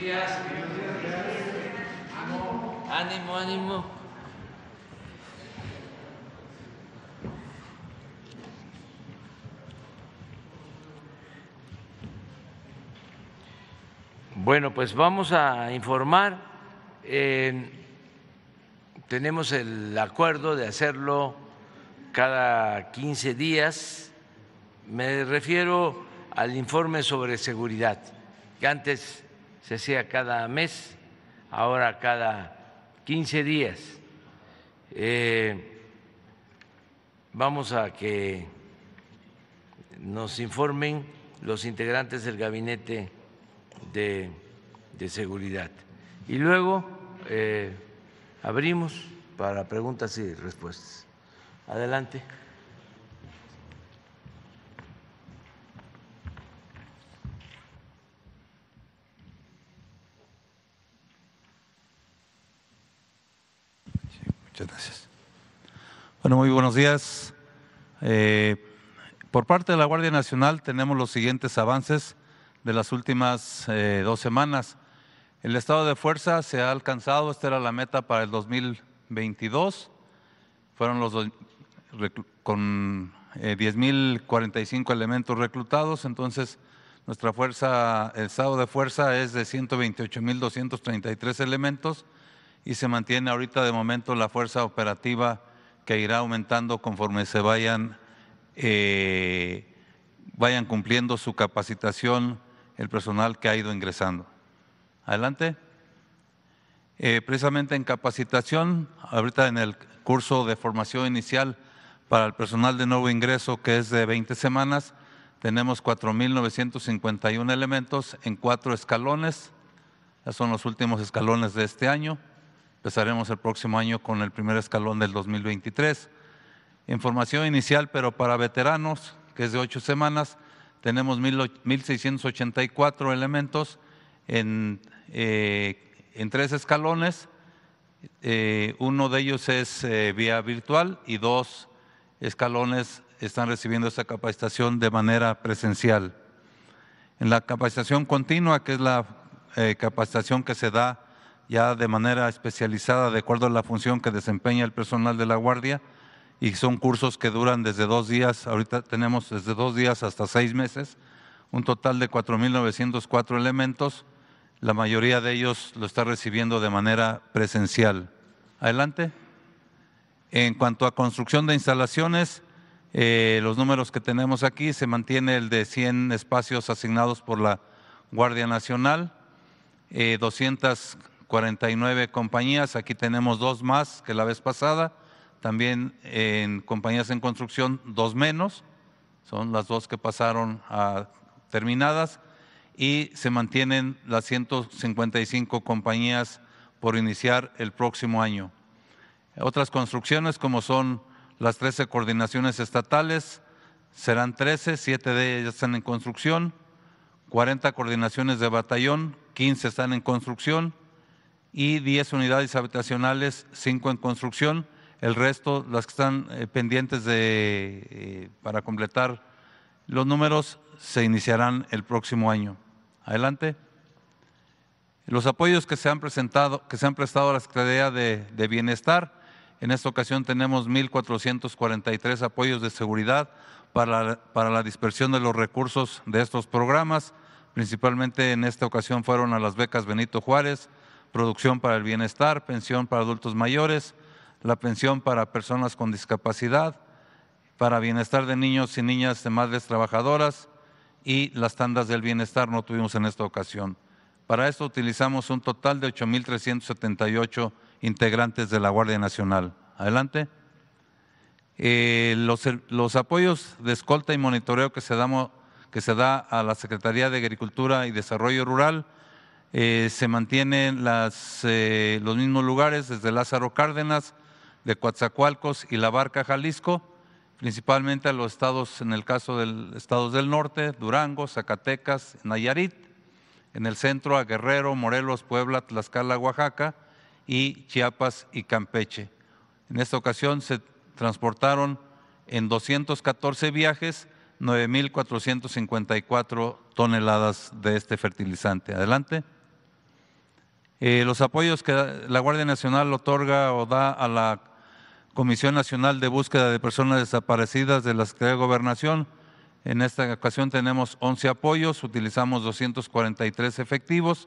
días. Ánimo, ánimo. Bueno, pues vamos a informar. Tenemos el acuerdo de hacerlo cada 15 días. Me refiero al informe sobre seguridad, que antes se hacía cada mes, ahora cada 15 días. Eh, vamos a que nos informen los integrantes del gabinete de, seguridad. Y luego eh, abrimos para preguntas y respuestas. Adelante. Muchas. Bueno, muy buenos días. Eh, por parte de la Guardia Nacional tenemos los siguientes avances de las últimas eh, dos semanas. El estado de fuerza se ha alcanzado, esta era la meta para el 2022. Fueron los con 10.045 eh, elementos reclutados, entonces nuestra fuerza, el estado de fuerza es de 128.233 elementos y se mantiene ahorita de momento la fuerza operativa que irá aumentando conforme se vayan, eh, vayan cumpliendo su capacitación el personal que ha ido ingresando. Adelante. Eh, precisamente en capacitación, ahorita en el curso de formación inicial para el personal de nuevo ingreso, que es de 20 semanas, tenemos 4.951 elementos en cuatro escalones. Ya son los últimos escalones de este año. Empezaremos el próximo año con el primer escalón del 2023. En formación inicial, pero para veteranos, que es de ocho semanas, tenemos 1.684 elementos en, eh, en tres escalones. Eh, uno de ellos es eh, vía virtual y dos escalones están recibiendo esta capacitación de manera presencial. En la capacitación continua, que es la capacitación que se da ya de manera especializada de acuerdo a la función que desempeña el personal de la guardia y son cursos que duran desde dos días, ahorita tenemos desde dos días hasta seis meses, un total de 4.904 elementos, la mayoría de ellos lo está recibiendo de manera presencial. Adelante. En cuanto a construcción de instalaciones, eh, los números que tenemos aquí, se mantiene el de 100 espacios asignados por la Guardia Nacional, eh, 200 49 compañías, aquí tenemos dos más que la vez pasada, también en compañías en construcción dos menos, son las dos que pasaron a terminadas. Y se mantienen las 155 compañías por iniciar el próximo año. Otras construcciones como son las 13 coordinaciones estatales, serán 13, 7 de ellas están en construcción, 40 coordinaciones de batallón, 15 están en construcción, y 10 unidades habitacionales, 5 en construcción el resto, las que están eh, pendientes de, eh, para completar los números, se iniciarán el próximo año. Adelante. Los apoyos que se han presentado, que se han prestado a la Secretaría de, Bienestar, en esta ocasión tenemos 1.443 apoyos de seguridad para para la dispersión de los recursos de estos programas. Principalmente en esta ocasión fueron a las becas Benito Juárez, producción para el bienestar, pensión para adultos mayores, la pensión para personas con discapacidad, para bienestar de niños y niñas de madres trabajadoras y las tandas del bienestar no tuvimos en esta ocasión. Para esto utilizamos un total de 8.378 integrantes de la Guardia Nacional. Adelante. Eh, los, apoyos de escolta y monitoreo que se, que se, da a la Secretaría de Agricultura y Desarrollo Rural eh, se mantienen las, eh, los mismos lugares desde Lázaro Cárdenas de Coatzacoalcos y La Barca, Jalisco, principalmente a los estados, en el caso de estados del norte, Durango, Zacatecas, Nayarit, en el centro a Guerrero, Morelos, Puebla, Tlaxcala, Oaxaca y Chiapas y Campeche. En esta ocasión se transportaron en 214 viajes 9.454 toneladas de este fertilizante. Adelante. Eh, los apoyos que la Guardia Nacional otorga o da a la Comisión Nacional de Búsqueda de Personas Desaparecidas de la Secretaría de Gobernación. En esta ocasión tenemos 11 apoyos, utilizamos 243 efectivos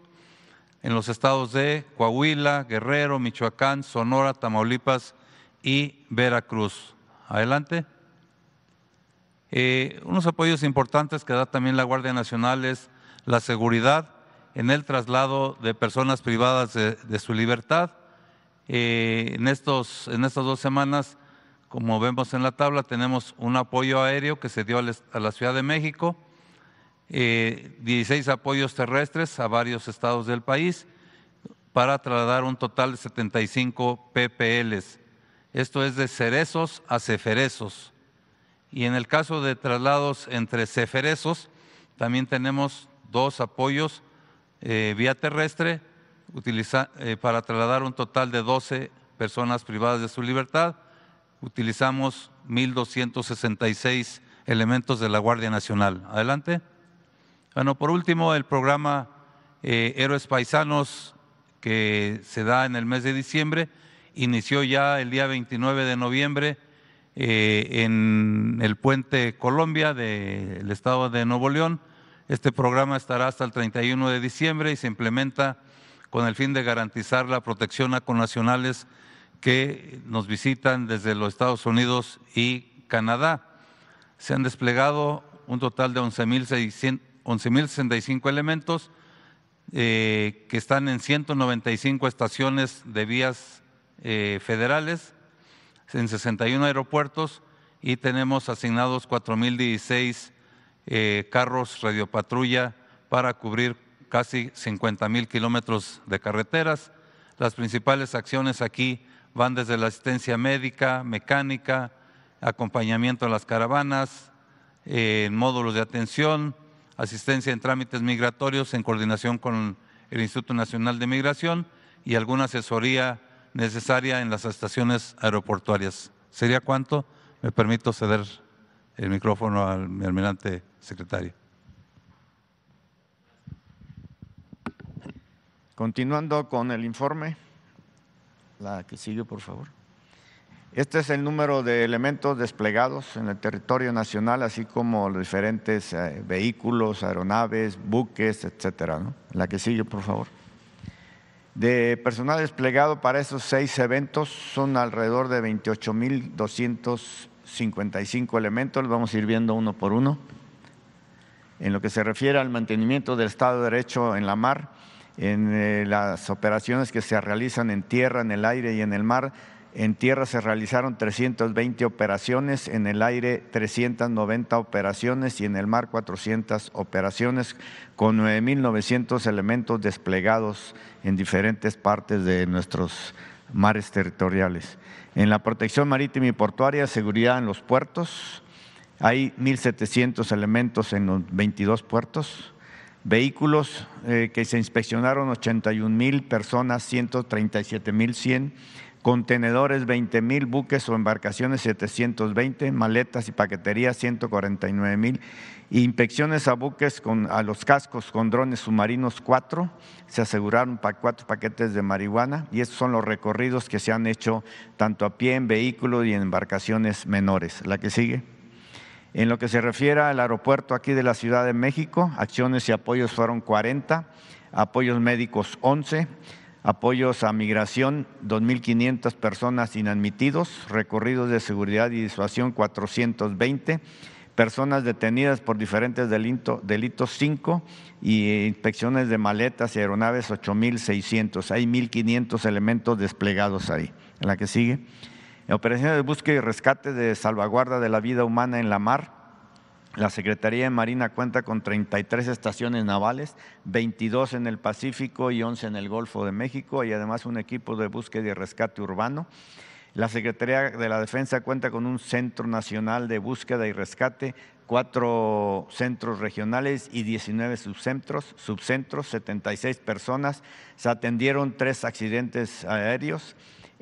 en los estados de Coahuila, Guerrero, Michoacán, Sonora, Tamaulipas y Veracruz. Adelante. Eh, unos apoyos importantes que da también la Guardia Nacional es la seguridad en el traslado de personas privadas de, su libertad. Eh, en, estos, en estas dos semanas, como vemos en la tabla, tenemos un apoyo aéreo que se dio a la Ciudad de México, 16 eh, apoyos terrestres a varios estados del país para trasladar un total de 75 PPLs. Esto es de cerezos a ceferezos. Y en el caso de traslados entre ceferezos, también tenemos dos apoyos eh, vía terrestre eh, para trasladar un total de 12 personas privadas de su libertad. Utilizamos 1.266 elementos de la Guardia Nacional. Adelante. Bueno, por último, el programa eh, Héroes Paisanos que se da en el mes de diciembre inició ya el día 29 de noviembre en el puente Colombia del estado de Nuevo León este programa estará hasta el 31 de diciembre y se implementa con el fin de garantizar la protección a connacionales que nos visitan desde los Estados Unidos y Canadá. Se han desplegado un total de 11.065 elementos eh, que están en 195 estaciones de vías eh, federales, en 61 aeropuertos y tenemos asignados 4.016 eh, carros radiopatrulla para cubrir casi 50 mil kilómetros de carreteras. Las principales acciones aquí van desde la asistencia médica, mecánica, acompañamiento a las caravanas, eh, módulos de atención, asistencia en trámites migratorios en coordinación con el Instituto Nacional de Migración y alguna asesoría necesaria en las estaciones aeroportuarias. ¿Sería cuánto? Me permito ceder el micrófono al almirante secretario. Continuando con el informe, la que sigue, por favor. Este es el número de elementos desplegados en el territorio nacional, así como los diferentes eh, vehículos, aeronaves, buques, etcétera. La que sigue, por favor. De personal desplegado para esos seis eventos son alrededor de 28.255 elementos, vamos a ir viendo uno por uno en lo que se refiere al mantenimiento del Estado de Derecho en la mar, en eh, las operaciones que se realizan en tierra, en el aire y en el mar. En tierra se realizaron 320 operaciones, en el aire 390 operaciones y en el mar 400 operaciones con 9.900 elementos desplegados en diferentes partes de nuestros mares territoriales. En la protección marítima y portuaria, seguridad en los puertos, hay 1.700 elementos en los 22 puertos, vehículos eh, que se inspeccionaron 81 mil personas, 137 mil 100, contenedores 20 mil, buques o embarcaciones 720, maletas y paquetería 149 mil, inspecciones a buques con, a los cascos con drones submarinos 4, se aseguraron cuatro paquetes de marihuana y estos son los recorridos que se han hecho tanto a pie en vehículos y en embarcaciones menores. La que sigue. En lo que se refiere al aeropuerto aquí de la Ciudad de México, acciones y apoyos fueron 40, apoyos médicos 11, apoyos a migración 2.500 personas inadmitidos, recorridos de seguridad y disuasión 420, personas detenidas por diferentes delitos 5 y inspecciones de maletas y aeronaves 8.600. Hay 1.500 elementos desplegados ahí. En la que sigue. Operaciones de búsqueda y rescate de salvaguarda de la vida humana en la mar, la Secretaría de Marina cuenta con 33 estaciones navales, 22 en el Pacífico y 11 en el Golfo de México y además un equipo de búsqueda y rescate urbano. La Secretaría de la Defensa cuenta con un Centro Nacional de Búsqueda y Rescate, cuatro centros regionales y 19 subcentros, subcentros 76 personas. Se atendieron tres accidentes aéreos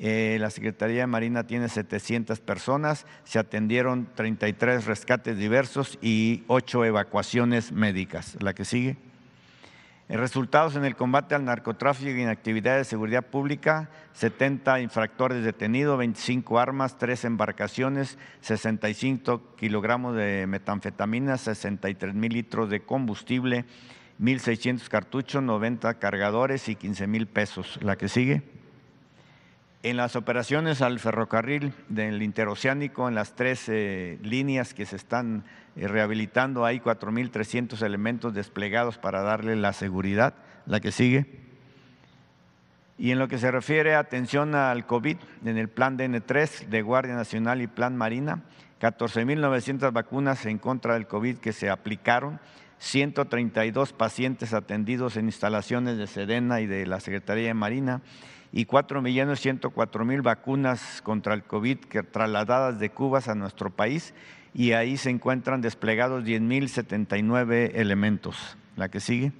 eh, la Secretaría de Marina tiene 700 personas, se atendieron 33 rescates diversos y 8 evacuaciones médicas. La que sigue. Resultados en el combate al narcotráfico y en actividades de seguridad pública, 70 infractores detenidos, 25 armas, 3 embarcaciones, 65 kilogramos de metanfetamina, 63 mil litros de combustible, 1.600 cartuchos, 90 cargadores y 15 mil pesos. La que sigue. En las operaciones al ferrocarril del interoceánico, en las tres eh, líneas que se están eh, rehabilitando, hay 4.300 elementos desplegados para darle la seguridad. La que sigue. Y en lo que se refiere a atención al COVID, en el plan DN3 de Guardia Nacional y Plan Marina, 14.900 vacunas en contra del COVID que se aplicaron, 132 pacientes atendidos en instalaciones de Sedena y de la Secretaría de Marina y 4.104.000 vacunas contra el COVID trasladadas de Cuba a nuestro país y ahí se encuentran desplegados 10.079 elementos. La que sigue.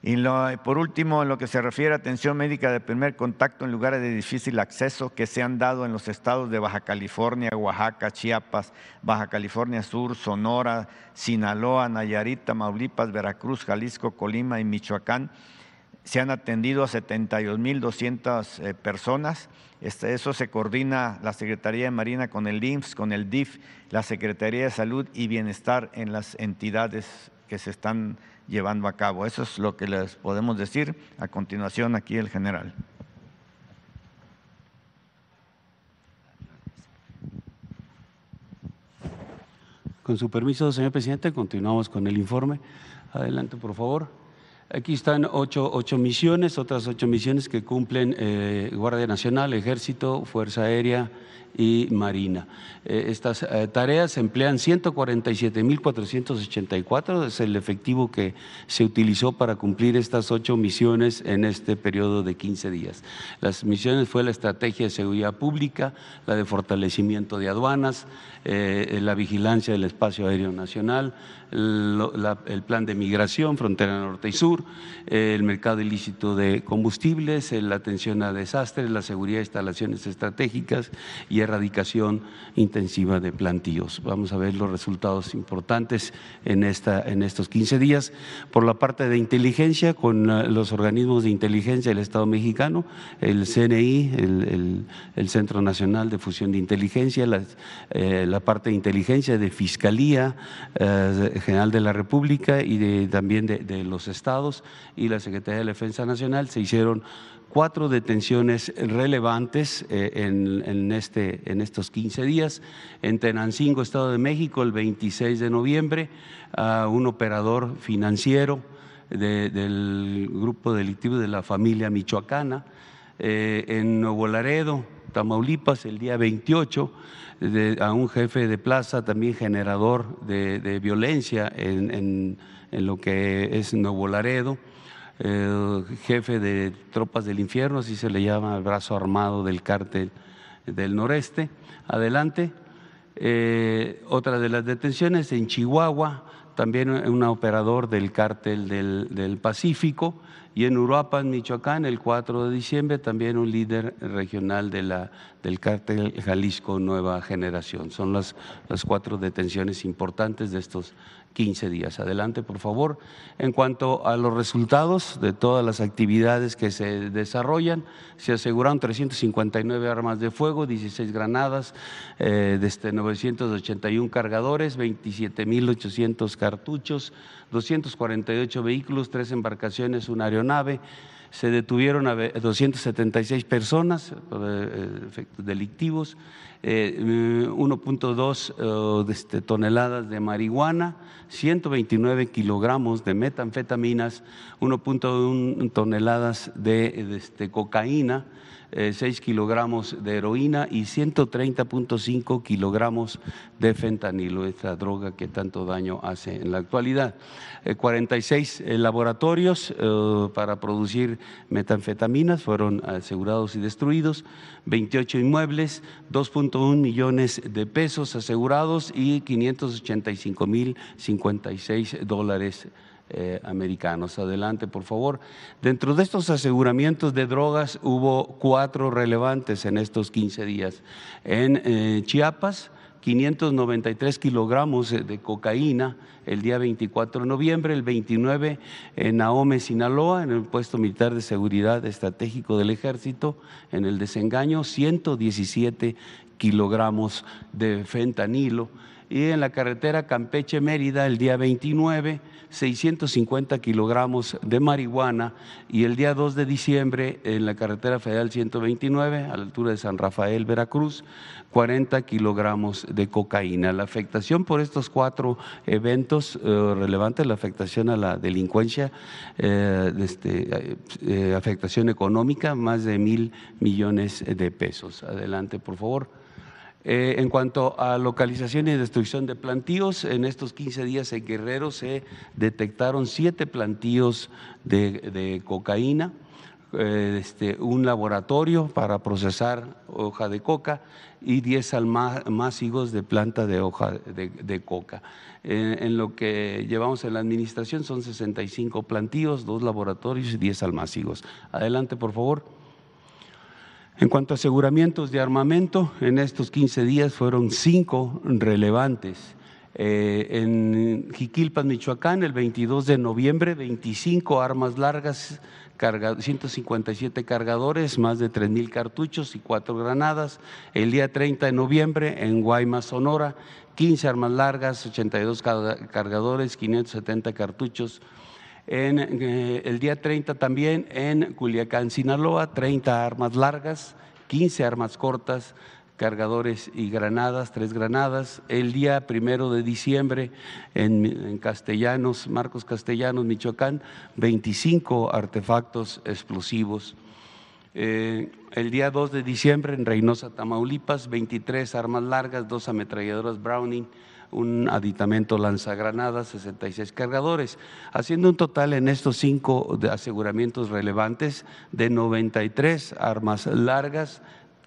Y por último, en lo que se refiere a atención médica de primer contacto en lugares de difícil acceso que se han dado en los estados de Baja California, Oaxaca, Chiapas, Baja California Sur, Sonora, Sinaloa, Nayarit, Tamaulipas, Veracruz, Jalisco, Colima y Michoacán, se han atendido a 72.200 eh, personas. Este, eso se coordina la Secretaría de Marina con el IMSS, con el DIF, la Secretaría de Salud y Bienestar en las entidades que se están llevando a cabo. Eso es lo que les podemos decir. A continuación, aquí el general. Con su permiso, señor presidente, continuamos con el informe. Adelante, por favor. Aquí están ocho, misiones, otras ocho misiones que cumplen eh, Guardia Nacional, Ejército, Fuerza Aérea, y Marina. Eh, estas eh, tareas emplean 147.484, es el efectivo que se utilizó para cumplir estas ocho misiones en este periodo de 15 días. Las misiones fue la estrategia de seguridad pública, la de fortalecimiento de aduanas, eh, la vigilancia del espacio aéreo nacional, el, plan de migración, frontera norte y sur, el mercado ilícito de combustibles, la atención a desastres, la seguridad de instalaciones estratégicas y erradicación intensiva de plantíos. Vamos a ver los resultados importantes en, esta, en estos 15 días. Por la parte de inteligencia, con eh, los organismos de inteligencia del Estado mexicano, el CNI, el, Centro Nacional de Fusión de Inteligencia, la, eh, parte de inteligencia de Fiscalía eh, General de la República y también de, de los estados y la Secretaría de Defensa Nacional se hicieron cuatro detenciones relevantes eh, en, este, en estos 15 días. En Tenancingo, Estado de México, el 26 de noviembre, a un operador financiero del grupo delictivo de la familia michoacana. Eh, en Nuevo Laredo, Tamaulipas, el día 28, a un jefe de plaza, también generador de, violencia en, en lo que es Nuevo Laredo jefe de tropas del infierno, así se le llama el brazo armado del cártel del noreste. Adelante. Eh, otra de las detenciones en Chihuahua, también un operador del cártel del, Pacífico, y en Uruapan, Michoacán, el 4 de diciembre, también un líder regional de la, del cártel Jalisco Nueva Generación. Son las, las cuatro detenciones importantes de estos 15 días. Adelante, por favor. En cuanto a los resultados de todas las actividades que se desarrollan, se aseguraron 359 armas de fuego, 16 granadas, eh, desde 981 cargadores, 27.800 cartuchos, 248 vehículos, tres embarcaciones, una aeronave. Se detuvieron a 276 personas por eh, efectos delictivos, 1.2 eh, este, toneladas de marihuana, 129 kilogramos de metanfetaminas, 1.1 toneladas de, este, cocaína, 6 eh, kilogramos de heroína y 130.5 kilogramos de fentanilo, esta droga que tanto daño hace en la actualidad. 46 eh, laboratorios para producir metanfetaminas fueron asegurados y destruidos, 28 inmuebles, 2.1 millones de pesos asegurados y 585 mil 56 dólares eh, americanos. Adelante, por favor. Dentro de estos aseguramientos de drogas hubo cuatro relevantes en estos 15 días. En eh, Chiapas, 593 kilogramos de cocaína el día 24 de noviembre, el 29 en Naome, Sinaloa, en el puesto militar de seguridad estratégico del ejército, en el desengaño, 117 kilogramos de fentanilo y en la carretera Campeche-Mérida el día 29, 650 kilogramos de marihuana y el día 2 de diciembre en la carretera federal 129 a la altura de San Rafael, Veracruz, 40 kilogramos de cocaína. La afectación por estos cuatro eventos eh, relevantes, la afectación a la delincuencia, eh, este, eh, afectación económica, más de mil millones de pesos. Adelante, por favor. Eh, en cuanto a localización y destrucción de plantíos, en estos 15 días en Guerrero se detectaron siete plantíos de, cocaína, eh, este, un laboratorio para procesar hoja de coca y 10 almácigos de planta de hoja de, coca. en lo que llevamos en la administración son 65 plantíos, dos laboratorios y 10 almácigos. Adelante, por favor. En cuanto a aseguramientos de armamento, en estos 15 días fueron cinco relevantes. Eh, en Jiquilpan, Michoacán, el 22 de noviembre, 25 armas largas, 157 cargadores, más de 3 mil cartuchos y cuatro granadas. El día 30 de noviembre, en Guaymas, Sonora, 15 armas largas, 82 cargadores, 570 cartuchos, en, eh, el día 30 también en Culiacán, Sinaloa, 30 armas largas, 15 armas cortas, cargadores y granadas, tres granadas. El día primero de diciembre en, Castellanos, Marcos Castellanos, Michoacán, 25 artefactos explosivos. Eh, el día 2 de diciembre en Reynosa, Tamaulipas, 23 armas largas, dos ametralladoras Browning, un aditamento lanzagranadas, 66 cargadores, haciendo un total en estos cinco aseguramientos relevantes de 93 armas largas,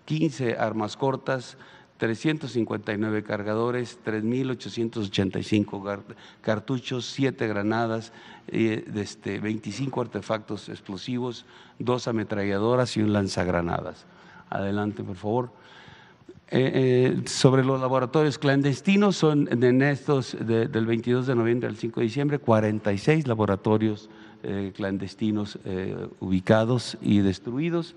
15 armas cortas, 359 cargadores, 3.885 cartuchos, 7 granadas, eh, este, 25 artefactos explosivos, dos ametralladoras y un lanzagranadas. Adelante, por favor. Eh, eh, sobre los laboratorios clandestinos, son en estos del 22 de noviembre al 5 de diciembre 46 laboratorios eh, clandestinos ubicados y destruidos.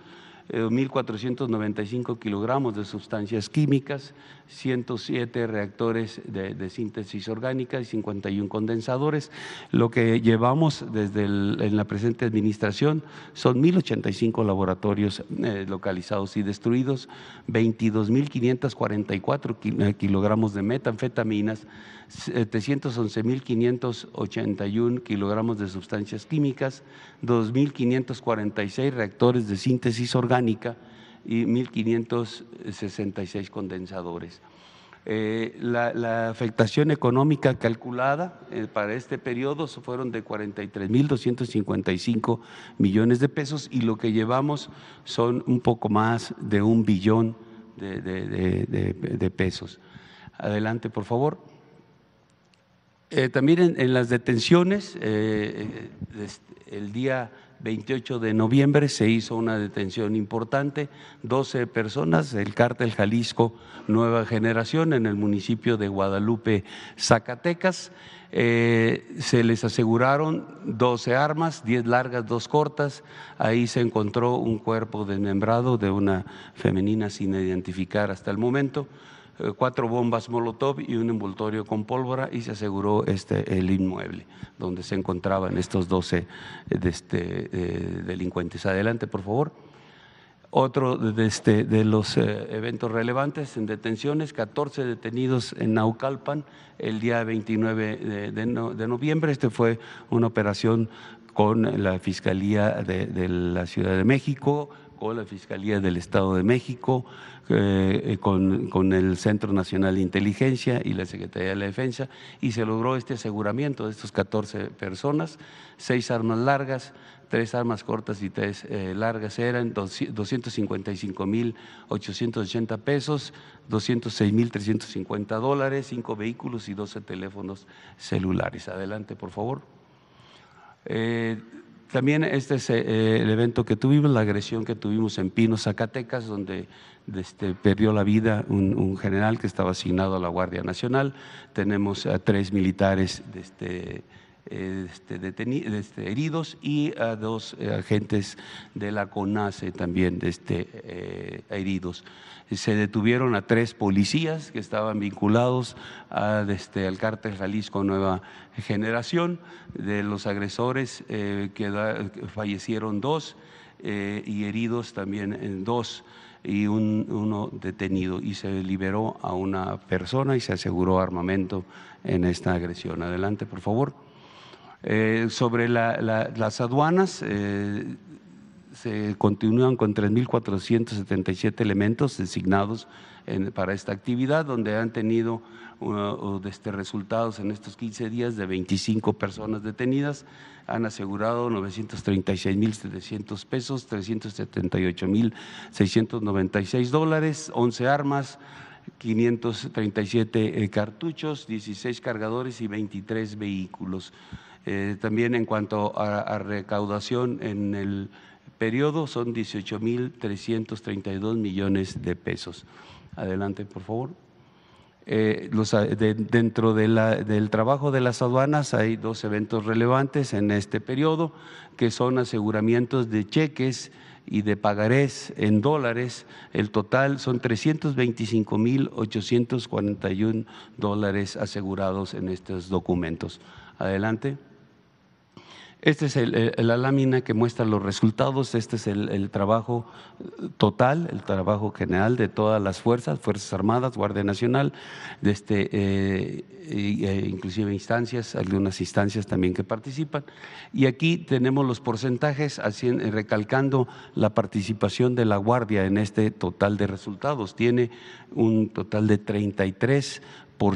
1.495 kilogramos de sustancias químicas, 107 reactores de, síntesis orgánica y 51 condensadores. Lo que llevamos desde en la presente administración son 1.085 laboratorios eh, localizados y destruidos, 22.544 eh, kilogramos de metanfetaminas, 711.581 kilogramos de sustancias químicas, 2.546 reactores de síntesis orgánica y 1.566 condensadores. Eh, la, afectación económica calculada eh, para este periodo fueron de 43.255 millones de pesos y lo que llevamos son un poco más de un billón de pesos. Adelante, por favor. Eh, también en, las detenciones, eh, el día 28 de noviembre se hizo una detención importante, 12 personas, el cártel Jalisco Nueva Generación en el municipio de Guadalupe, Zacatecas. se les aseguraron 12 armas, 10 largas, 2 cortas. Ahí se encontró un cuerpo desmembrado de una femenina sin identificar hasta el momento. Eh, cuatro bombas Molotov y un envoltorio con pólvora y se aseguró este, el inmueble donde se encontraban estos 12 eh, de este, eh, delincuentes. Adelante, por favor. Otro de, este, de los eventos relevantes en detenciones, 14 detenidos en Naucalpan el día 29 de, de, noviembre. Este fue una operación con la Fiscalía de la Ciudad de México, con la Fiscalía del Estado de México, eh, eh, con, el Centro Nacional de Inteligencia y la Secretaría de la Defensa y se logró este aseguramiento de estas 14 personas, seis armas largas, tres armas cortas y tres eh, largas eran 255.880 pesos, 206.350 dólares, cinco vehículos y 12 teléfonos celulares. Adelante, por favor. También este es eh, el evento que tuvimos, la agresión que tuvimos en Pino, Zacatecas, donde este, perdió la vida un, general que estaba asignado a la Guardia Nacional. Tenemos a tres militares este, este, este, heridos y a dos eh, agentes de la CONACE también este, eh, heridos. Se detuvieron a tres policías que estaban vinculados a, al cártel Jalisco Nueva Generación. De los agresores eh, fallecieron dos y heridos también dos y un, uno detenido y se liberó a una persona y se aseguró armamento en esta agresión. Adelante, por favor. Eh, sobre las aduanas, eh, se continúan con 3.477 elementos designados para esta actividad, donde han tenido uh, este, resultados en estos 15 días de 25 personas detenidas, han asegurado 936.700 pesos, 378.696 dólares, 11 armas, 537 eh, cartuchos, 16 cargadores y 23 vehículos. Eh, también en cuanto a, recaudación en el periodo son 18.332 millones de pesos. Adelante, por favor. Eh, dentro del trabajo de las aduanas hay dos eventos relevantes en este periodo, que son aseguramientos de cheques y de pagarés en dólares. El total son 325.841 dólares asegurados en estos documentos. Adelante. Esta es la lámina que muestra los resultados, este es el, trabajo total, el trabajo general de todas las fuerzas, Fuerzas Armadas, Guardia Nacional, de este, eh, e inclusive instancias, algunas instancias también que participan. Y aquí tenemos los porcentajes recalcando la participación de la Guardia en este total de resultados. Tiene un total de 33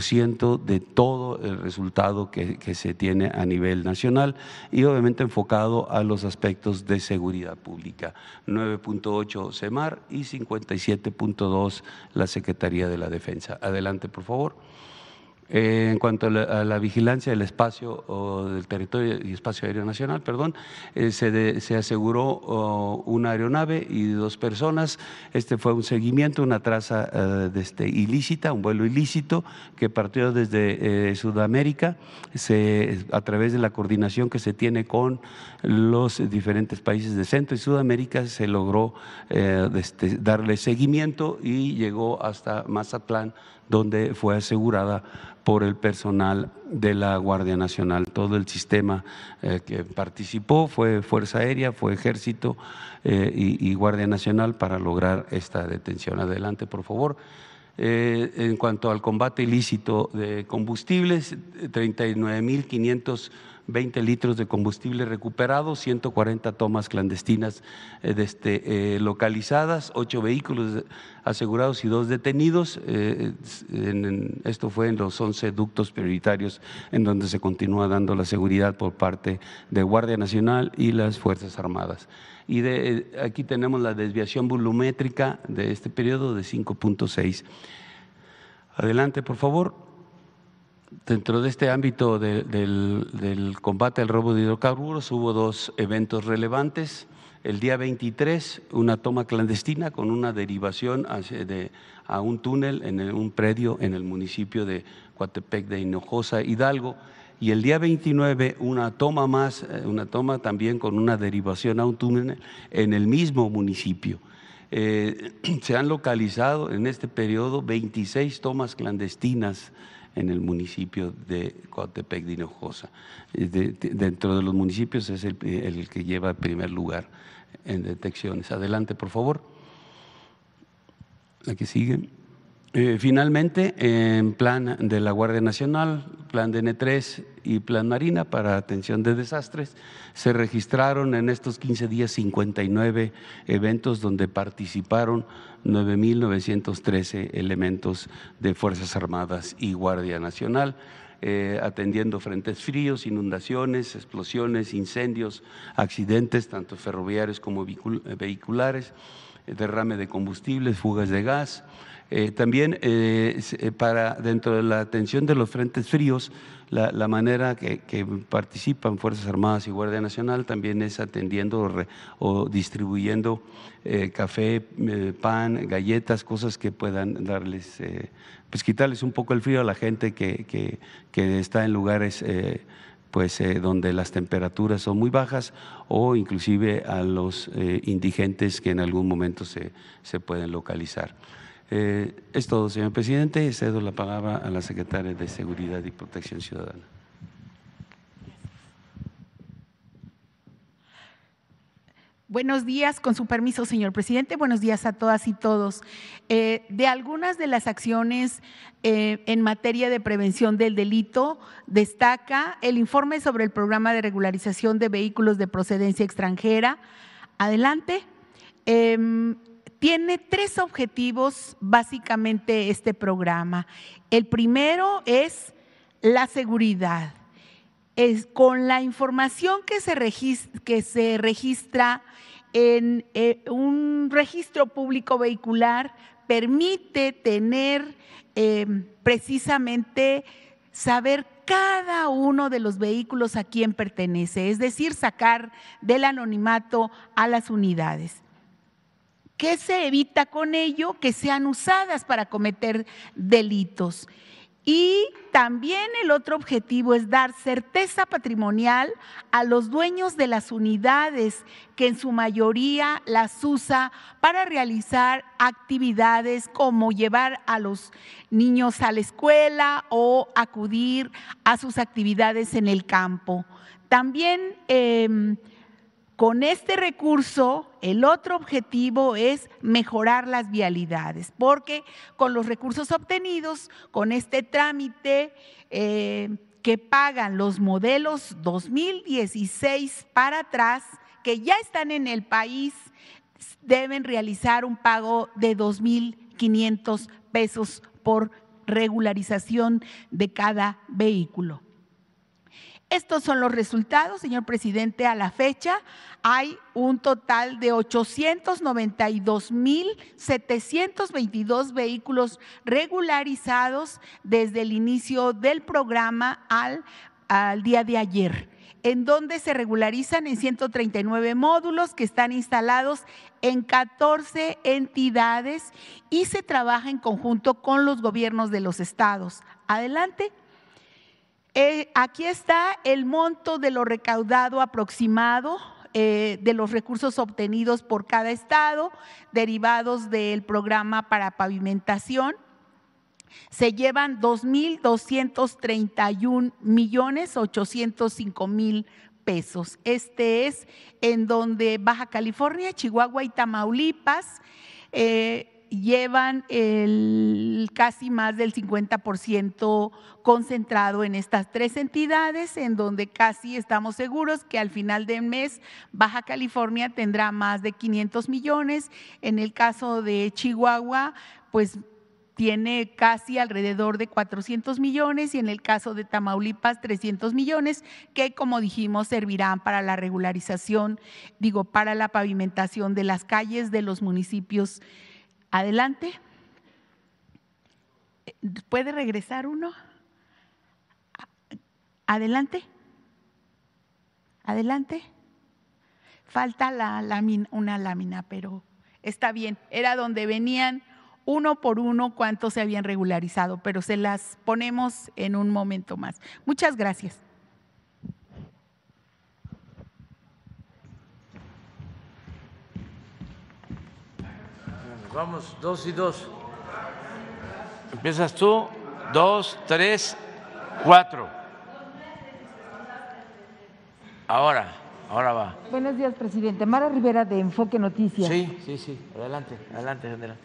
ciento de todo el resultado que, que, se tiene a nivel nacional y obviamente enfocado a los aspectos de seguridad pública. 9.8 CEMAR y 57.2 la Secretaría de la Defensa. Adelante, por favor. Eh, en cuanto a la, vigilancia del espacio o del territorio y espacio aéreo nacional, perdón, eh, se, aseguró una aeronave y dos personas. Este fue un seguimiento, una traza eh, este, ilícita, un vuelo ilícito que partió desde Sudamérica se, a través de la coordinación que se tiene con los diferentes países de Centro y Sudamérica se logró este, darle seguimiento y llegó hasta Mazatlán donde fue asegurada por el personal de la Guardia Nacional. Todo el sistema eh, que participó fue Fuerza Aérea, fue Ejército eh, y, Guardia Nacional para lograr esta detención. Adelante, por favor. Eh, en cuanto al combate ilícito de combustibles, 39.500 20 litros de combustible recuperado, 140 tomas clandestinas eh, este, eh, localizadas, 8 vehículos asegurados y 2 detenidos. Eh, esto fue en los 11 ductos prioritarios en donde se continúa dando la seguridad por parte de Guardia Nacional y las Fuerzas Armadas. Y de, aquí tenemos la desviación volumétrica de este periodo de 5.6. Adelante, por favor. Dentro de este ámbito del, combate al robo de hidrocarburos hubo dos eventos relevantes. El día 23, una toma clandestina con una derivación a un túnel en un predio en el municipio de Coatepec de Hinojosa, Hidalgo. Y el día 29, una toma más, eh, una toma también con una derivación a un túnel en el mismo municipio. Eh, se han localizado en este periodo 26 tomas clandestinas en el municipio de Coatepec de Hinojosa. dentro de los municipios es el, que lleva primer lugar en detecciones. Adelante, por favor. Aquí sigue. Eh, finalmente, en plan de la Guardia Nacional, plan de N3 y plan Marina para atención de desastres, se registraron en estos 15 días 59 eventos donde participaron 9.913 elementos de Fuerzas Armadas y Guardia Nacional. Eh, atendiendo frentes fríos, inundaciones, explosiones, incendios, accidentes, tanto ferroviarios como vehiculares derrame de combustibles, fugas de gas. Eh, también eh, para dentro de la atención de los frentes fríos, la, manera que, participan Fuerzas Armadas y Guardia Nacional también es atendiendo o, distribuyendo café, pan, galletas, cosas que puedan darles, pues quitarles un poco el frío a la gente que, que está en lugares pues donde las temperaturas son muy bajas o inclusive a los indigentes que en algún momento se, se pueden localizar. Eh, es todo, señor presidente. Cedo la palabra a la secretaria de Seguridad y Protección Ciudadana. Buenos días, con su permiso, señor presidente. Buenos días a todas y todos. Eh, de algunas de las acciones eh, en materia de prevención del delito, destaca el informe sobre el programa de regularización de vehículos de procedencia extranjera. Adelante. Em, tiene tres objetivos básicamente este programa. El primero es la seguridad. Es con la información que se registra, en eh, un registro público vehicular, permite tener em, precisamente saber cada uno de los vehículos a quién pertenece, es decir, sacar del anonimato a las unidades. ¿Qué se evita con ello? Que sean usadas para cometer delitos. Y también el otro objetivo es dar certeza patrimonial a los dueños de las unidades, que en su mayoría las usa para realizar actividades como llevar a los niños a la escuela o acudir a sus actividades en el campo. También em, con este recurso, el otro objetivo es mejorar las vialidades, porque con los recursos obtenidos, con este trámite eh, que pagan los modelos 2016 para atrás, que ya están en el país, deben realizar un pago de 2.500 pesos por regularización de cada vehículo. Estos son los resultados, señor presidente. A la fecha hay un total de 892.722 vehículos regularizados desde el inicio del programa al, al día de ayer, en donde se regularizan en 139 módulos que están instalados en 14 entidades y se trabaja en conjunto con los gobiernos de los estados. Adelante. Eh, aquí está el monto de lo recaudado aproximado eh, de los recursos obtenidos por cada estado, derivados del programa para pavimentación. Se llevan 2.231 millones 805 mil pesos. Este es en donde Baja California, Chihuahua y Tamaulipas eh, llevan el casi más del 50% concentrado en estas tres entidades, en donde casi estamos seguros que al final del mes Baja California tendrá más de 500 millones. En el caso de Chihuahua, pues tiene casi alrededor de 400 millones y en el caso de Tamaulipas 300 millones que como dijimos servirán para la regularización, digo, para la pavimentación de las calles de los municipios Adelante. ¿Puede regresar uno? Adelante. Adelante. Falta la lámina, una lámina, pero está bien. Era donde venían uno por uno cuántos se habían regularizado, pero se las ponemos en un momento más. Muchas gracias. Vamos, dos y dos. Empiezas tú, dos, tres, cuatro. Ahora, ahora va. Buenos días, presidente. Mara Rivera de Enfoque Noticias. Sí, sí, sí. Adelante, adelante, general.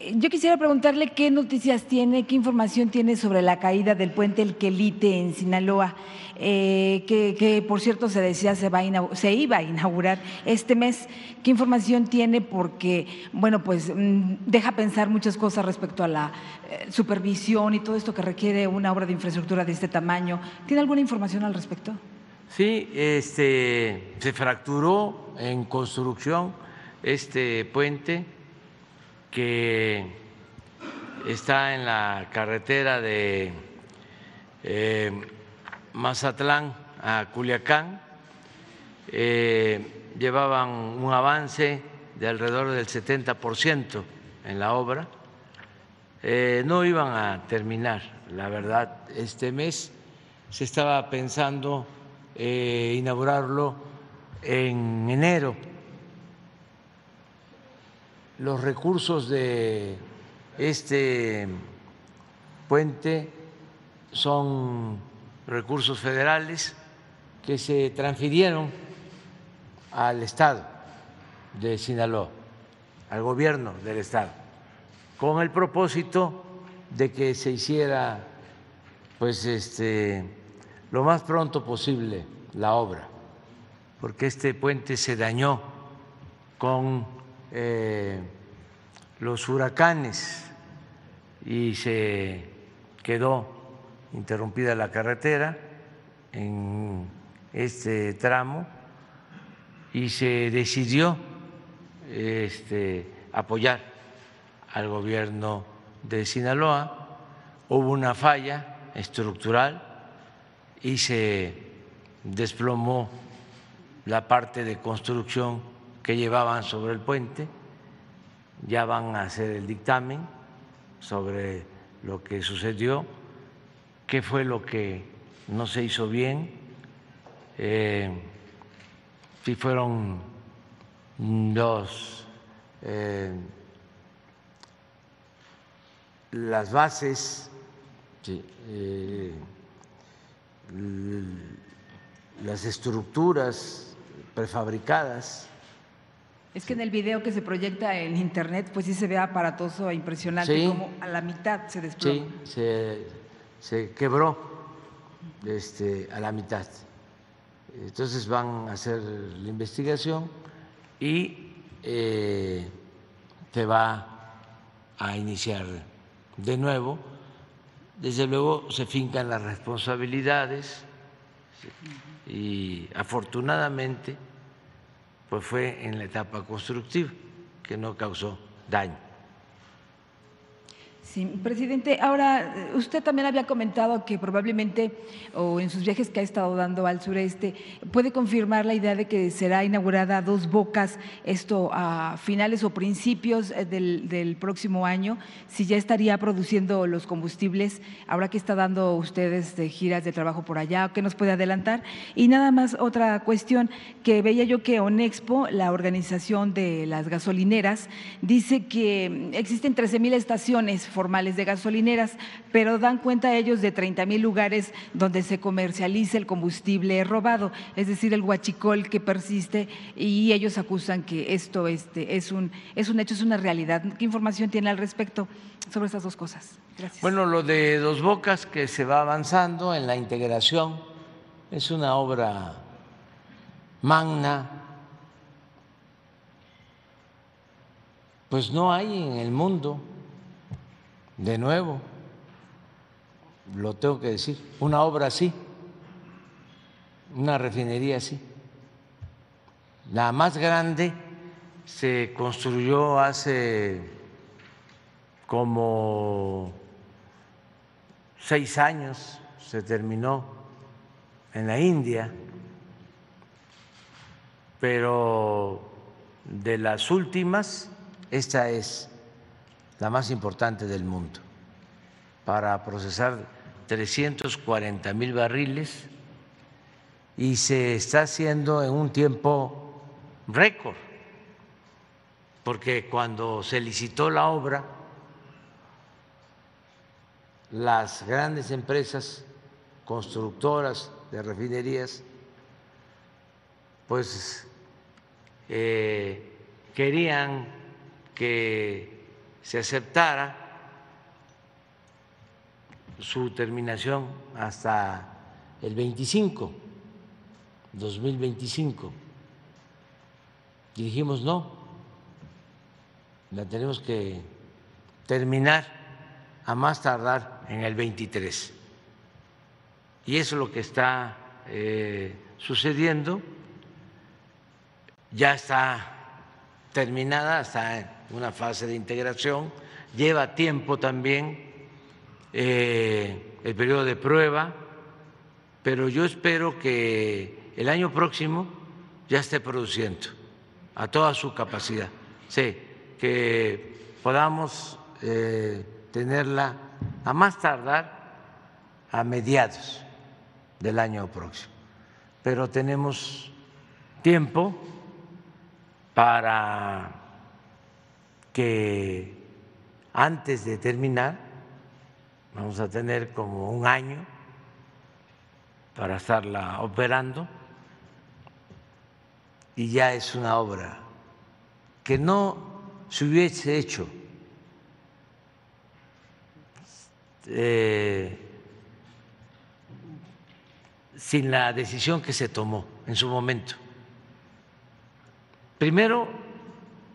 Yo quisiera preguntarle qué noticias tiene, qué información tiene sobre la caída del puente El Quelite en Sinaloa, eh, que, por cierto se decía se, iba a inaugurar este mes. ¿Qué información tiene? Porque, bueno, pues mm, deja pensar muchas cosas respecto a la eh, supervisión y todo esto que requiere una obra de infraestructura de este tamaño. ¿Tiene alguna información al respecto? Sí, este, se fracturó en construcción este puente que está en la carretera de eh, Mazatlán a Culiacán. Eh, llevaban un avance de alrededor del 70% en la obra. Eh, no iban a terminar, la verdad, este mes. Se estaba pensando inaugurarlo en enero. Los recursos de este puente son recursos federales que se transfirieron al Estado de Sinaloa, al gobierno del Estado, con el propósito de que se hiciera pues este lo más pronto posible la obra, porque este puente se dañó con eh, los huracanes y se quedó interrumpida la carretera en este tramo y se decidió este, apoyar al gobierno de Sinaloa. Hubo una falla estructural y se desplomó la parte de construcción que llevaban sobre el puente. Ya van a hacer el dictamen sobre lo que sucedió, qué fue lo que no se hizo bien, eh, si fueron los, eh, las bases, eh, las estructuras prefabricadas es que en el video que se proyecta en internet, pues sí se ve aparatoso e impresionante, como a la mitad se desploma. Sí, se, quebró este, a la mitad. Entonces van a hacer la investigación y eh, se va a iniciar de nuevo. Desde luego se fincan las responsabilidades y afortunadamente pues fue en la etapa constructiva, que no causó daño. Sí, presidente, ahora usted también había comentado que probablemente, o en sus viajes que ha estado dando al sureste, puede confirmar la idea de que será inaugurada dos bocas, esto a finales o principios eh, del, próximo año, si ya estaría produciendo los combustibles, ahora que está dando ustedes de giras de trabajo por allá, ¿qué nos puede adelantar? Y nada más otra cuestión, que veía yo que ONEXPO, la organización de las gasolineras, dice que existen 13 mil estaciones formales de gasolineras, pero dan cuenta ellos de 30 mil lugares donde se comercializa el combustible robado, es decir, el huachicol que persiste y ellos acusan que esto este, es, un, es un hecho, es una realidad. ¿Qué información tiene al respecto sobre estas dos cosas? Gracias. Bueno, lo de Dos Bocas que se va avanzando en la integración es una obra magna. Pues no hay en el mundo de nuevo, lo tengo que decir, una obra así, una refinería así. La más grande se construyó hace como seis años, se terminó en la India, pero de las últimas, esta es la más importante del mundo, para procesar 340 mil barriles y se está haciendo en un tiempo récord, porque cuando se licitó la obra, las grandes empresas constructoras de refinerías, pues eh, querían que se aceptara su terminación hasta el 25, 2025. Y dijimos, no, la tenemos que terminar a más tardar en el 23. Y eso es lo que está eh, sucediendo. Ya está terminada, está en una fase de integración, lleva tiempo también eh, el periodo de prueba, pero yo espero que el año próximo ya esté produciendo a toda su capacidad. Sí, que podamos eh, tenerla a más tardar a mediados del año próximo. Pero tenemos tiempo para que antes de terminar, vamos a tener como un año para estarla operando y ya es una obra que no se hubiese hecho eh, sin la decisión que se tomó en su momento. Primero,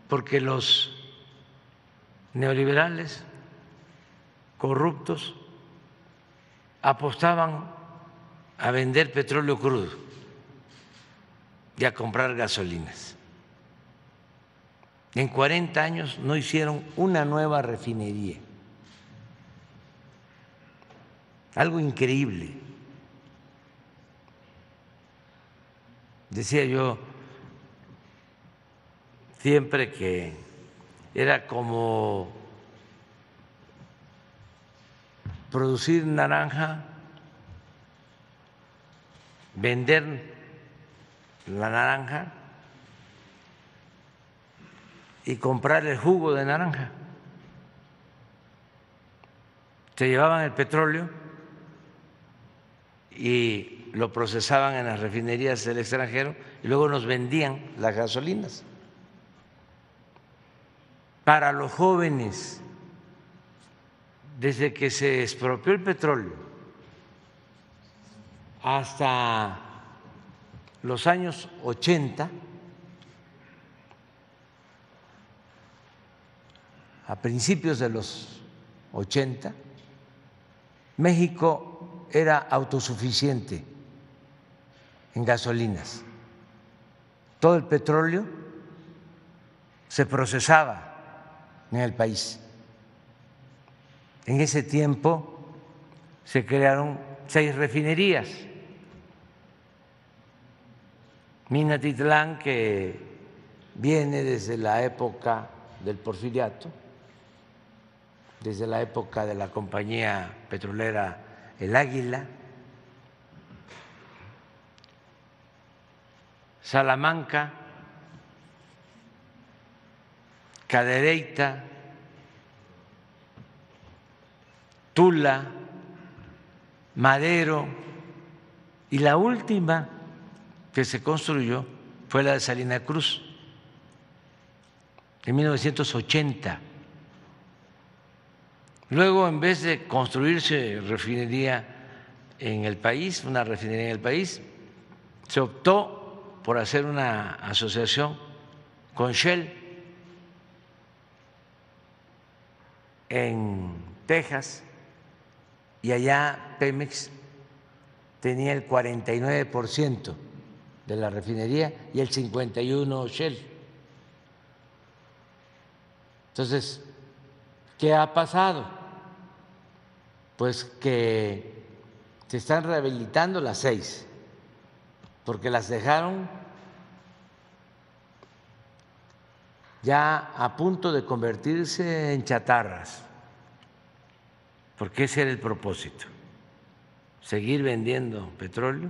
porque los neoliberales corruptos apostaban a vender petróleo crudo y a comprar gasolinas. En 40 años no hicieron una nueva refinería. Algo increíble. Decía yo siempre que era como producir naranja, vender la naranja y comprar el jugo de naranja. Se llevaban el petróleo y lo procesaban en las refinerías del extranjero y luego nos vendían las gasolinas. Para los jóvenes, desde que se expropió el petróleo hasta los años 80, a principios de los 80, México era autosuficiente en gasolinas. Todo el petróleo se procesaba en el país. En ese tiempo se crearon seis refinerías. Minatitlán, que viene desde la época del porfiriato, desde la época de la compañía petrolera El Águila, Salamanca, Cadereyta, Tula, Madero, y la última que se construyó fue la de Salina Cruz, en 1980. Luego, en vez de construirse refinería en el país, una refinería en el país, se optó por hacer una asociación con Shell en Texas y allá Pemex tenía el 49% de la refinería y el 51% Shell. Entonces, ¿qué ha pasado? Pues que se están rehabilitando las seis porque las dejaron ya a punto de convertirse en chatarras, porque ese era el propósito, seguir vendiendo petróleo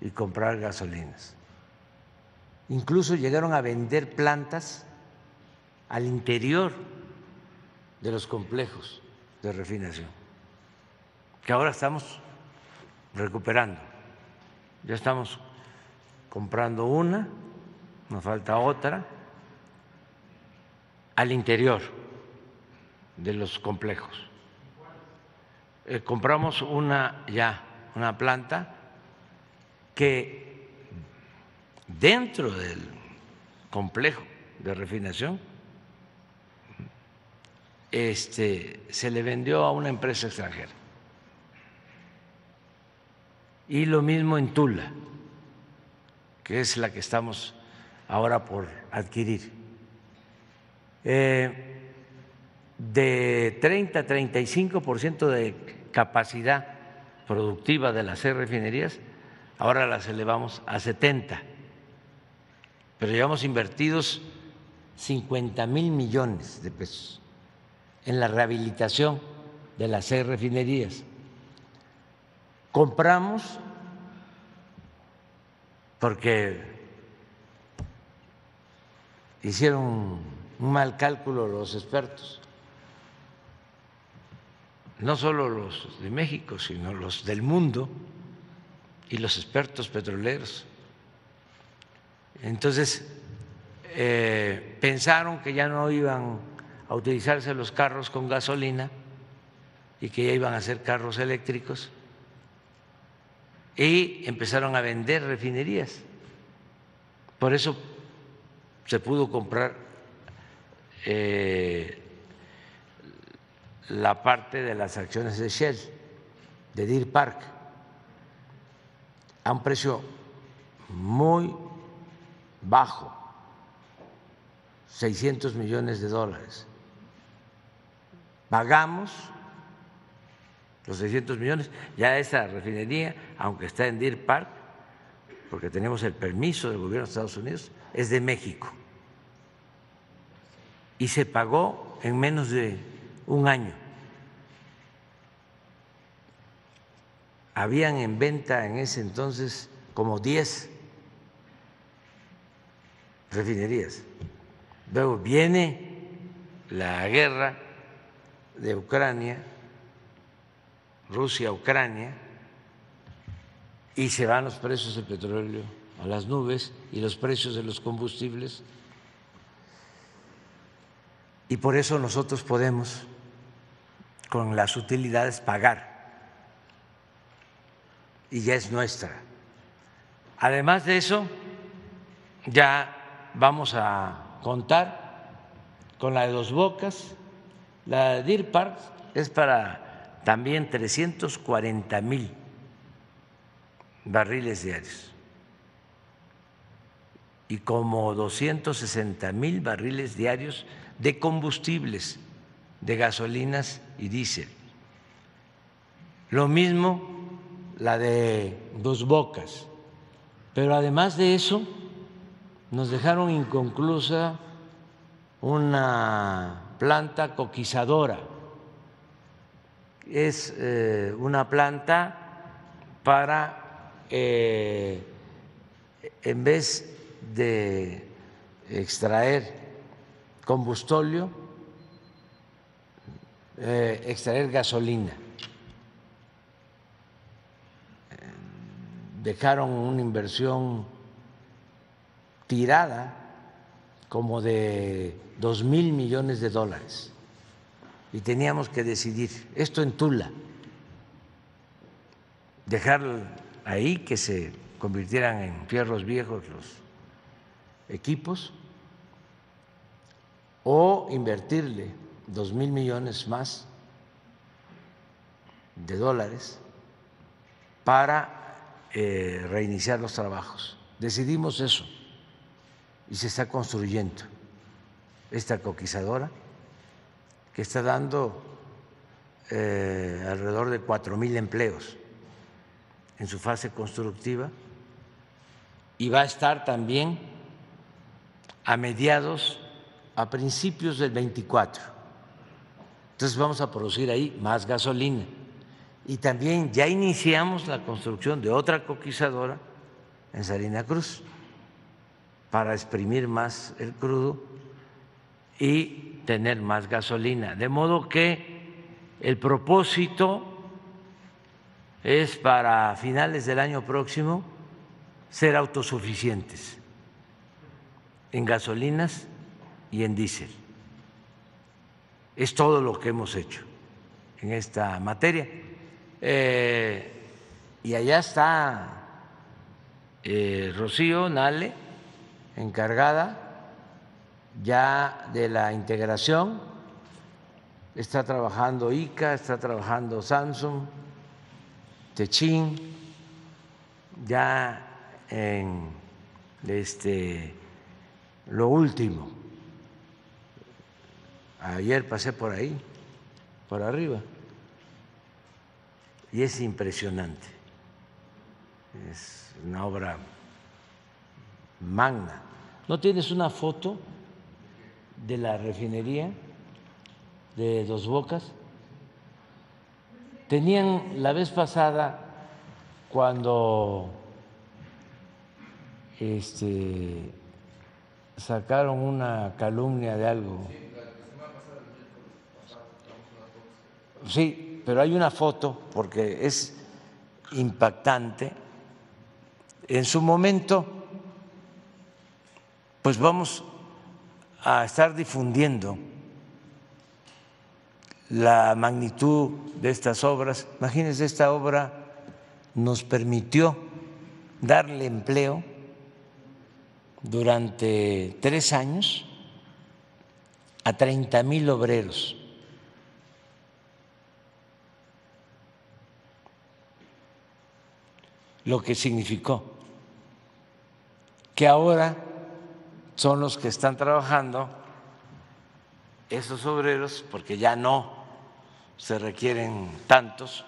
y comprar gasolinas. Incluso llegaron a vender plantas al interior de los complejos de refinación, que ahora estamos recuperando. Ya estamos comprando una, nos falta otra, al interior de los complejos. Eh, compramos una ya, una planta que dentro del complejo de refinación este, se le vendió a una empresa extranjera y lo mismo en Tula, que es la que estamos ahora por adquirir. Eh, de 30 a 35% de capacidad productiva de las seis refinerías, ahora las elevamos a 70. Pero llevamos invertidos 50 mil millones de pesos en la rehabilitación de las seis refinerías. Compramos porque hicieron un mal cálculo los expertos, no solo los de México, sino los del mundo y los expertos petroleros. Entonces, eh, pensaron que ya no iban a utilizarse los carros con gasolina y que ya iban a ser carros eléctricos y empezaron a vender refinerías. Por eso se pudo comprar eh, la parte de las acciones de Shell, de Deer Park, a un precio muy bajo, 600 millones de dólares. Pagamos los 600 millones, ya esa refinería, aunque está en Deer Park, porque tenemos el permiso del gobierno de Estados Unidos, es de México. Y se pagó en menos de un año. Habían en venta en ese entonces como 10 refinerías. Luego viene la guerra de Ucrania, Rusia-Ucrania, y se van los precios del petróleo a las nubes y los precios de los combustibles. Y por eso nosotros podemos, con las utilidades, pagar. Y ya es nuestra. Además de eso, ya vamos a contar con la de dos bocas. La de Deer es para también 340 mil barriles diarios y como 260 mil barriles diarios de combustibles, de gasolinas y diésel. Lo mismo la de Dos Bocas, pero además de eso nos dejaron inconclusa una planta coquizadora. Es eh, una planta para, eh, en vez de extraer combustóleo, eh, extraer gasolina. Dejaron una inversión tirada como de dos mil millones de dólares. Y teníamos que decidir esto en Tula, dejar ahí que se convirtieran en fierros viejos los equipos o invertirle dos mil millones más de dólares para eh, reiniciar los trabajos. Decidimos eso y se está construyendo esta coquizadora que está dando eh, alrededor de cuatro mil empleos en su fase constructiva y va a estar también a mediados, a principios del 24. Entonces vamos a producir ahí más gasolina. Y también ya iniciamos la construcción de otra coquizadora en Salina Cruz para exprimir más el crudo y tener más gasolina. De modo que el propósito es para finales del año próximo ser autosuficientes en gasolinas y en diésel. Es todo lo que hemos hecho en esta materia. Eh, y allá está eh, Rocío Nale, encargada ya de la integración. Está trabajando ICA, está trabajando Samsung, Techin, ya en este lo último Ayer pasé por ahí, por arriba, y es impresionante. Es una obra magna. ¿No tienes una foto de la refinería de Dos Bocas? Tenían la vez pasada cuando este, sacaron una calumnia de algo. Sí, pero hay una foto porque es impactante. En su momento, pues vamos a estar difundiendo la magnitud de estas obras. Imagínense, esta obra nos permitió darle empleo durante tres años a 30 mil obreros. Lo que significó. Que ahora son los que están trabajando esos obreros, porque ya no se requieren tantos,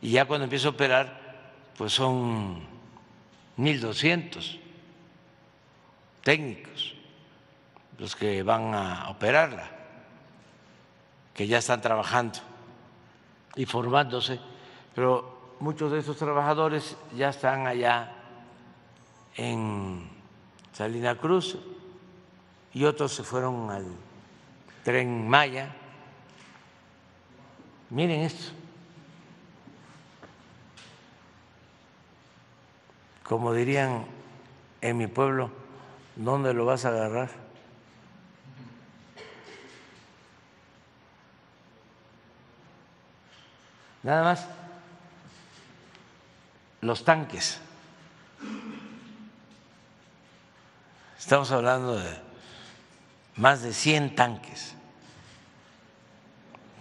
y ya cuando empieza a operar, pues son 1.200 técnicos los que van a operarla, que ya están trabajando y formándose, pero muchos de esos trabajadores ya están allá en Salina Cruz y otros se fueron al tren Maya. Miren esto. Como dirían en mi pueblo, ¿dónde lo vas a agarrar? Nada más los tanques. Estamos hablando de más de 100 tanques.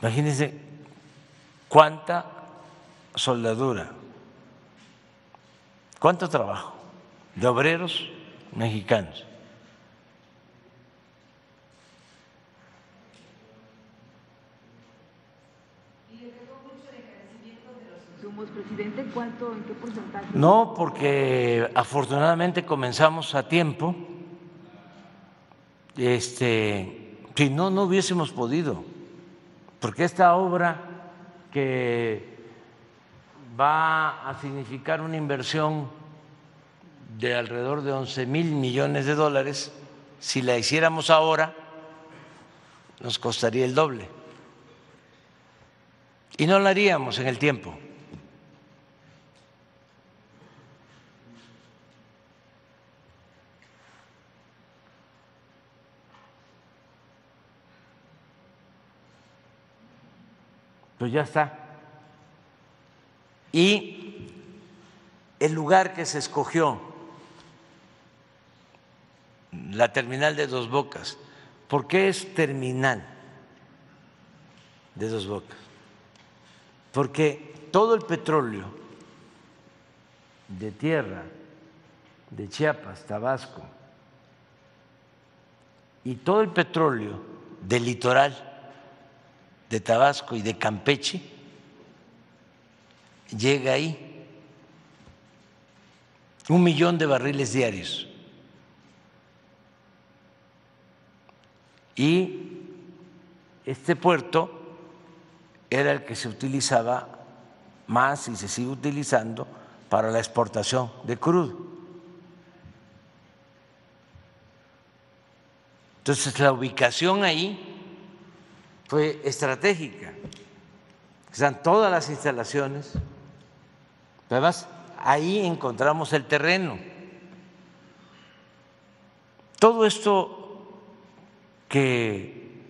Imagínense cuánta soldadura, cuánto trabajo de obreros mexicanos. Presidente, ¿cuánto, en qué porcentaje? No, porque afortunadamente comenzamos a tiempo. Este, si no, no hubiésemos podido, porque esta obra que va a significar una inversión de alrededor de 11 mil millones de dólares, si la hiciéramos ahora, nos costaría el doble. Y no la haríamos en el tiempo. Pues ya está. Y el lugar que se escogió la terminal de Dos Bocas. ¿Por qué es terminal de Dos Bocas? Porque todo el petróleo de tierra de Chiapas, Tabasco, y todo el petróleo del litoral de Tabasco y de Campeche llega ahí. Un millón de barriles diarios. y este puerto era el que se utilizaba más y se sigue utilizando para la exportación de crudo. Entonces la ubicación ahí fue estratégica. Están todas las instalaciones. Además, ahí encontramos el terreno. Todo esto que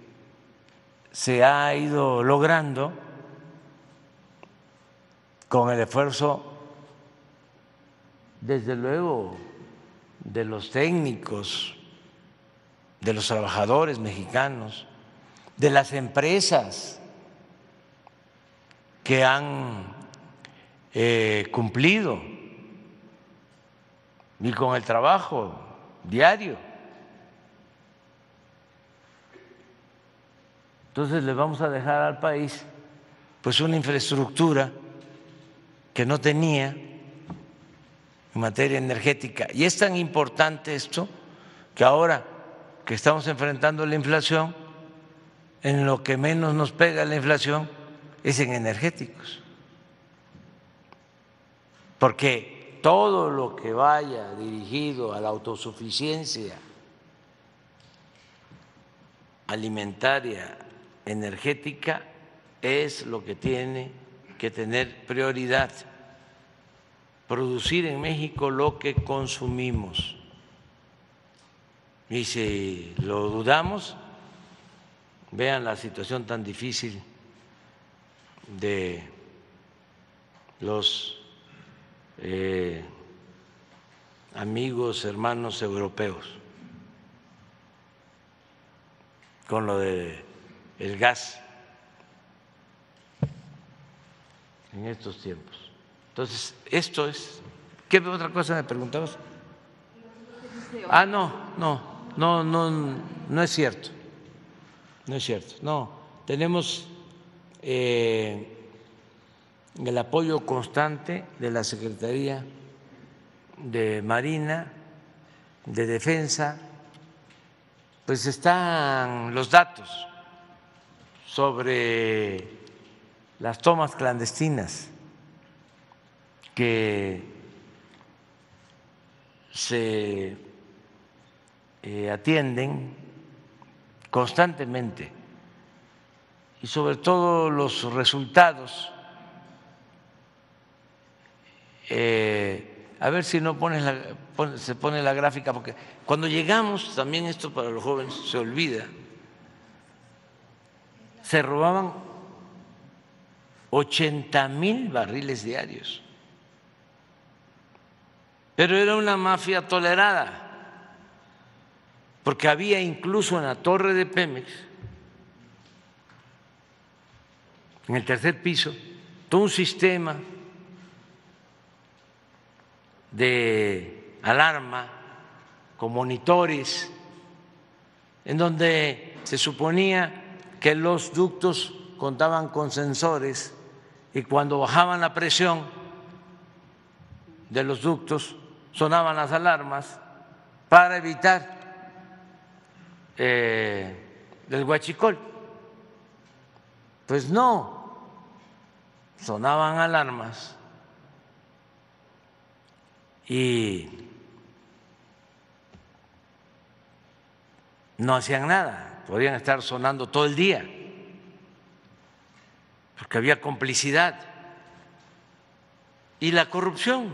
se ha ido logrando con el esfuerzo, desde luego, de los técnicos, de los trabajadores mexicanos, de las empresas que han eh, cumplido y con el trabajo diario Entonces le vamos a dejar al país pues una infraestructura que no tenía en materia energética. Y es tan importante esto que ahora que estamos enfrentando la inflación, en lo que menos nos pega la inflación es en energéticos. Porque todo lo que vaya dirigido a la autosuficiencia alimentaria, energética, es lo que tiene que tener prioridad. Producir en México lo que consumimos. Y si lo dudamos, vean la situación tan difícil de los eh, amigos, hermanos europeos con lo de el gas en estos tiempos. Entonces, esto es. ¿Qué otra cosa me preguntabas? Ah, no, no, no, no, no es cierto. No es cierto. No, tenemos eh, el apoyo constante de la Secretaría de Marina, de Defensa, pues están los datos sobre las tomas clandestinas que se eh, atienden constantemente y sobre todo los resultados. Eh, a ver si no pones se pone la gráfica, porque cuando llegamos, también esto para los jóvenes se olvida, se robaban 80 mil barriles diarios. Pero era una mafia tolerada porque había incluso en la torre de Pemex, en el tercer piso, todo un sistema de alarma con monitores, en donde se suponía que los ductos contaban con sensores y cuando bajaban la presión de los ductos sonaban las alarmas para evitar eh, del huachicol. Pues no, sonaban alarmas y no hacían nada, podían estar sonando todo el día, porque había complicidad. Y la corrupción,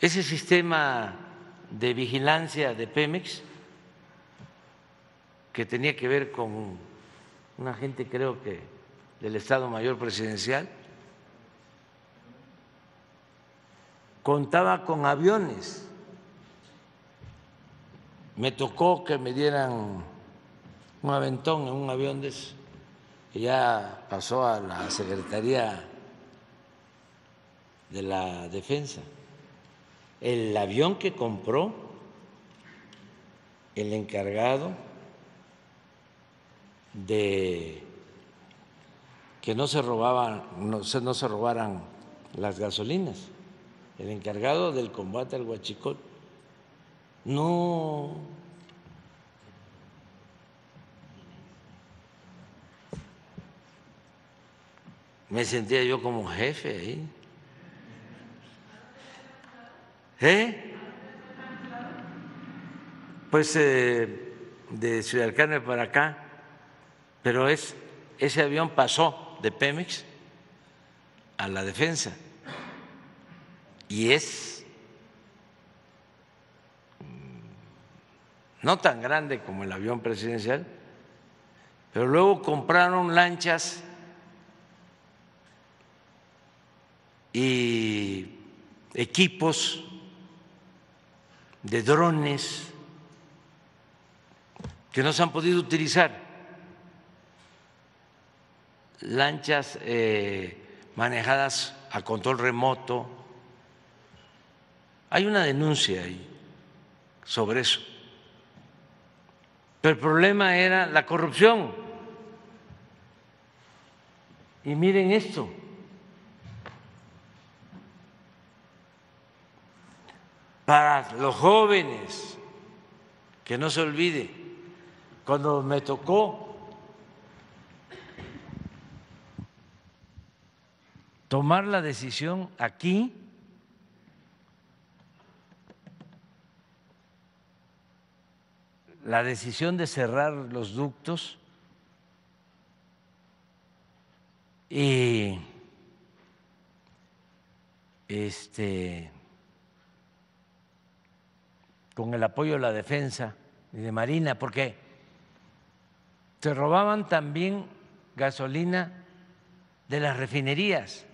ese sistema de vigilancia de Pemex que tenía que ver con una gente creo que del Estado Mayor Presidencial, contaba con aviones. Me tocó que me dieran un aventón en un avión que ya pasó a la Secretaría de la Defensa. El avión que compró el encargado de que no se robaban, no no se robaran las gasolinas. El encargado del combate al huachicol no me sentía yo como jefe ahí. ¿Eh? Pues eh, de Ciudad Carmen para acá pero es, ese avión pasó de Pemex a la defensa. Y es mm, no tan grande como el avión presidencial, pero luego compraron lanchas y equipos de drones que no se han podido utilizar lanchas eh, manejadas a control remoto. Hay una denuncia ahí sobre eso. Pero el problema era la corrupción. Y miren esto. Para los jóvenes, que no se olvide, cuando me tocó tomar la decisión aquí, la decisión de cerrar los ductos y este con el apoyo de la defensa y de Marina, porque se robaban también gasolina de las refinerías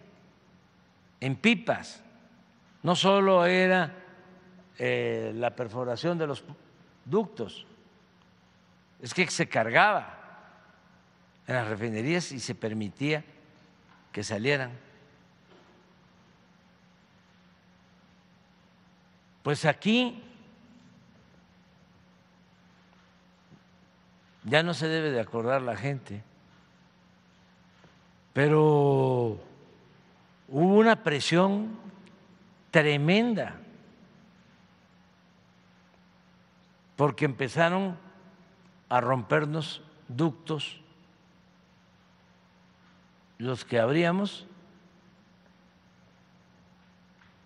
en pipas. No solo era eh, la perforación de los ductos, es que se cargaba en las refinerías y se permitía que salieran. Pues aquí ya no se debe de acordar la gente, pero hubo una presión tremenda porque empezaron a rompernos ductos los que abríamos,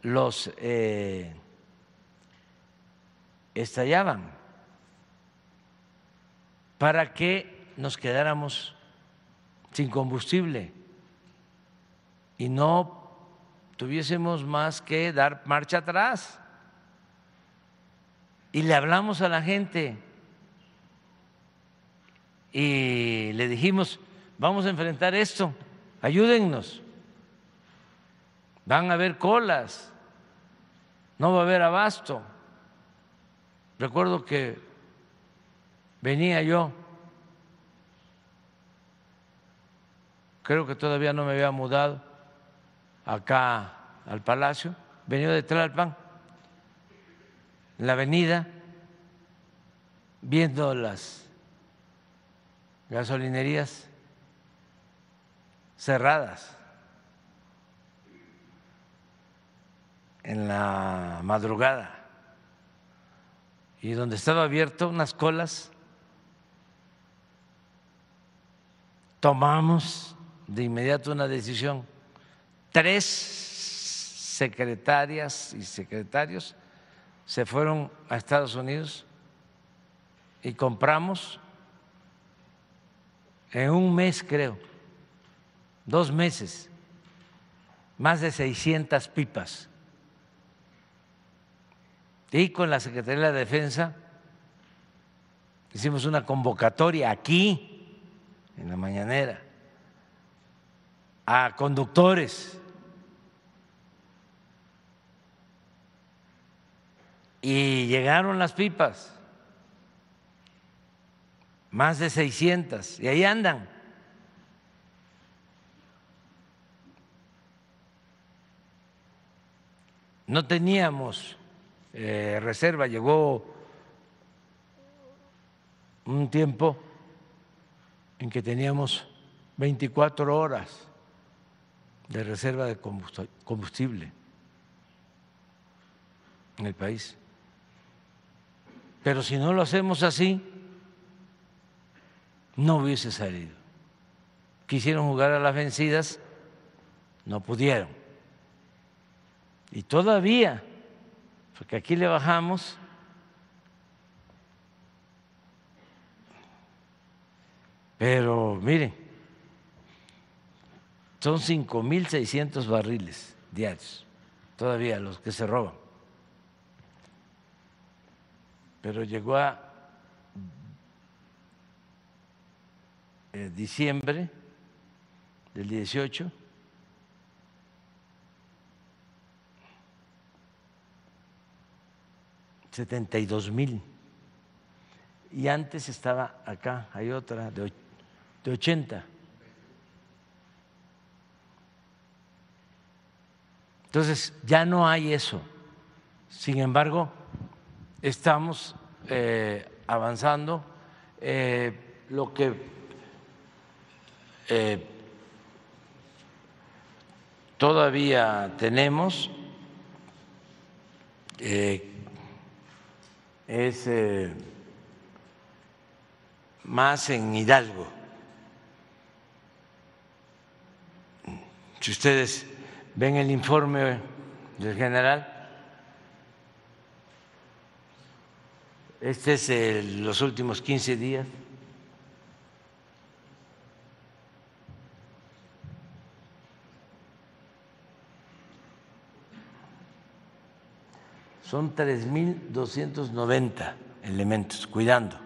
los eh, estallaban para que nos quedáramos sin combustible y no tuviésemos más que dar marcha atrás. Y le hablamos a la gente y le dijimos, vamos a enfrentar esto, ayúdennos. Van a haber colas, no va a haber abasto. Recuerdo que venía yo, creo que todavía no me había mudado acá al palacio, venía de Tlalpan, en la avenida, viendo las gasolinerías cerradas en la madrugada y donde estaba abierto unas colas tomamos de inmediato una decisión. Tres secretarias y secretarios se fueron a Estados Unidos y compramos en un mes, creo, dos meses, más de 600 pipas. Y con la Secretaría de la Defensa hicimos una convocatoria aquí en la mañanera, a conductores. Y llegaron las pipas, más de 600, y ahí andan. No teníamos eh, reserva, llegó un tiempo en que teníamos 24 horas de reserva de combustible en el país. Pero si no lo hacemos así, no hubiese salido. Quisieron jugar a las vencidas, no pudieron. Y todavía, porque aquí le bajamos Pero miren, son 5.600 barriles diarios, todavía los que se roban. Pero llegó a eh, diciembre del 18 72 mil. Y antes estaba acá, hay otra de de 80. Entonces, ya no hay eso. Sin embargo, estamos eh, avanzando. Eh, lo que eh, todavía tenemos eh, es eh, más en Hidalgo. Si ustedes ven el informe del general, este es los últimos 15 días. son 3.290 elementos cuidando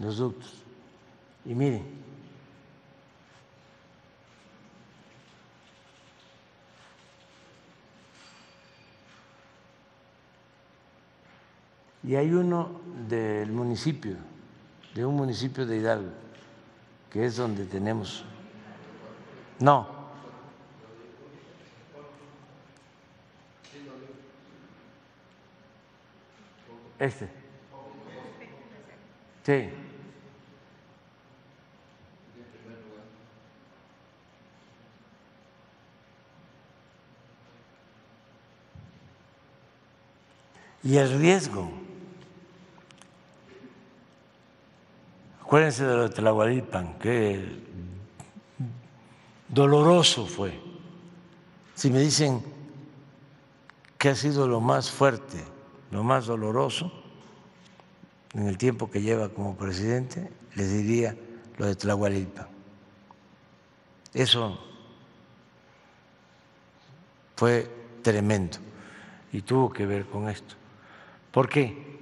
los ductos. Y miren, y hay uno del municipio, de un municipio de Hidalgo, que es donde tenemos... No, Este. Sí. Y el riesgo. Acuérdense de lo de Tlahualipan, que doloroso fue. Si me dicen que ha sido lo más fuerte lo más doloroso en el tiempo que lleva como presidente, les diría lo de Tlahualilpa. Eso fue tremendo y tuvo que ver con esto. ¿Por qué?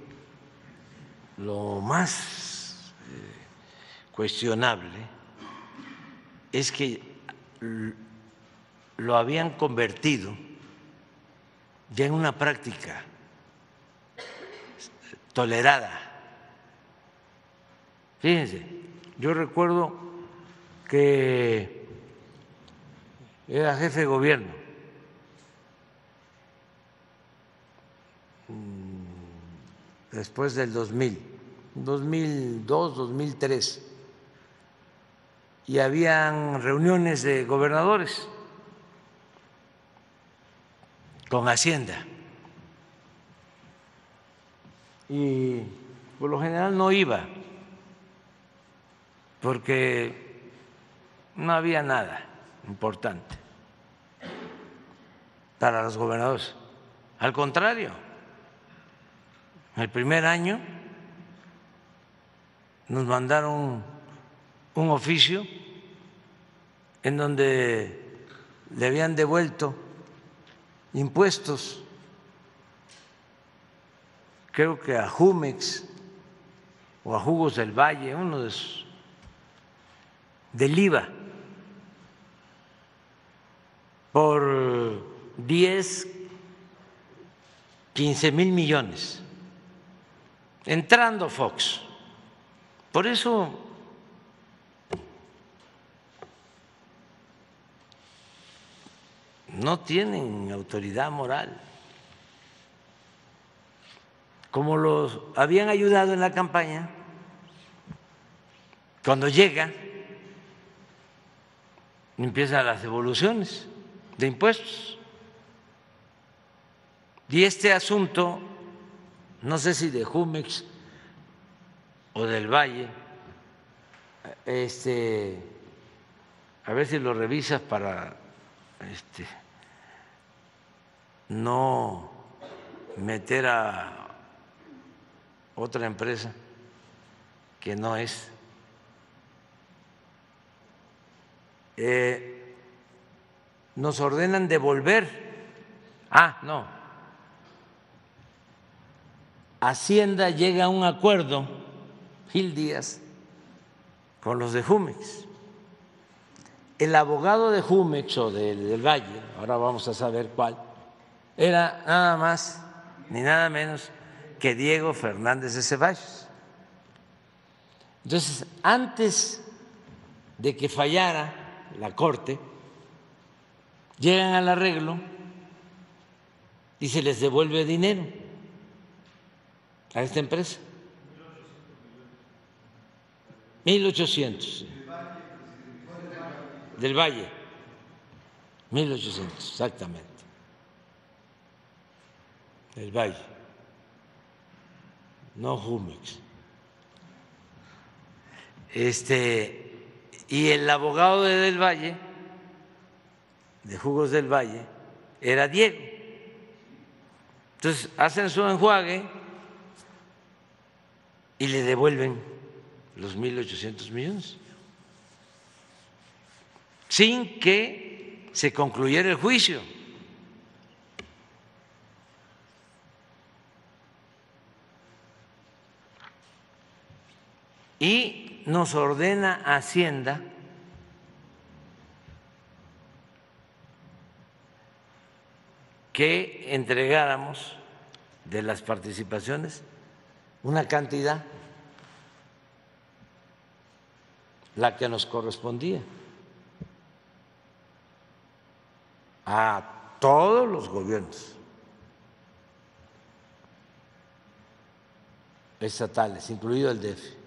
Lo más cuestionable es que lo habían convertido ya en una práctica tolerada. Fíjense, yo recuerdo que era jefe de gobierno mm, después del 2000, 2002, 2003, y habían reuniones de gobernadores con Hacienda y por lo general no iba, porque no había nada importante para los gobernadores. Al contrario, el primer año nos mandaron un oficio en donde le habían devuelto impuestos creo que a Jumex o a Jugos del Valle, uno de esos, del IVA, por 10, 15 mil millones, entrando Fox. Por eso no tienen autoridad moral como los habían ayudado en la campaña, cuando llega, empiezan las devoluciones de impuestos. Y este asunto, no sé si de Jumex o del Valle, este, a ver si lo revisas para este, no meter a otra empresa que no es. Eh, nos ordenan devolver. Ah, no. Hacienda llega a un acuerdo, Gil Díaz, con los de Jumex. El abogado de Jumex o del Valle, ahora vamos a saber cuál, era nada más ni nada menos que Diego Fernández de Ceballos. Entonces, antes de que fallara la Corte, llegan al arreglo y se les devuelve dinero a esta empresa. 1.800 del Valle. 1800, exactamente. El Valle, no Jumex. Este, y el abogado de Del Valle, de Jugos del Valle, era Diego. Entonces hacen su enjuague y le devuelven los 1.800 millones, sin que se concluyera el juicio. Y nos ordena Hacienda que entregáramos de las participaciones una cantidad, la que nos correspondía, a todos los gobiernos estatales, incluido el DF.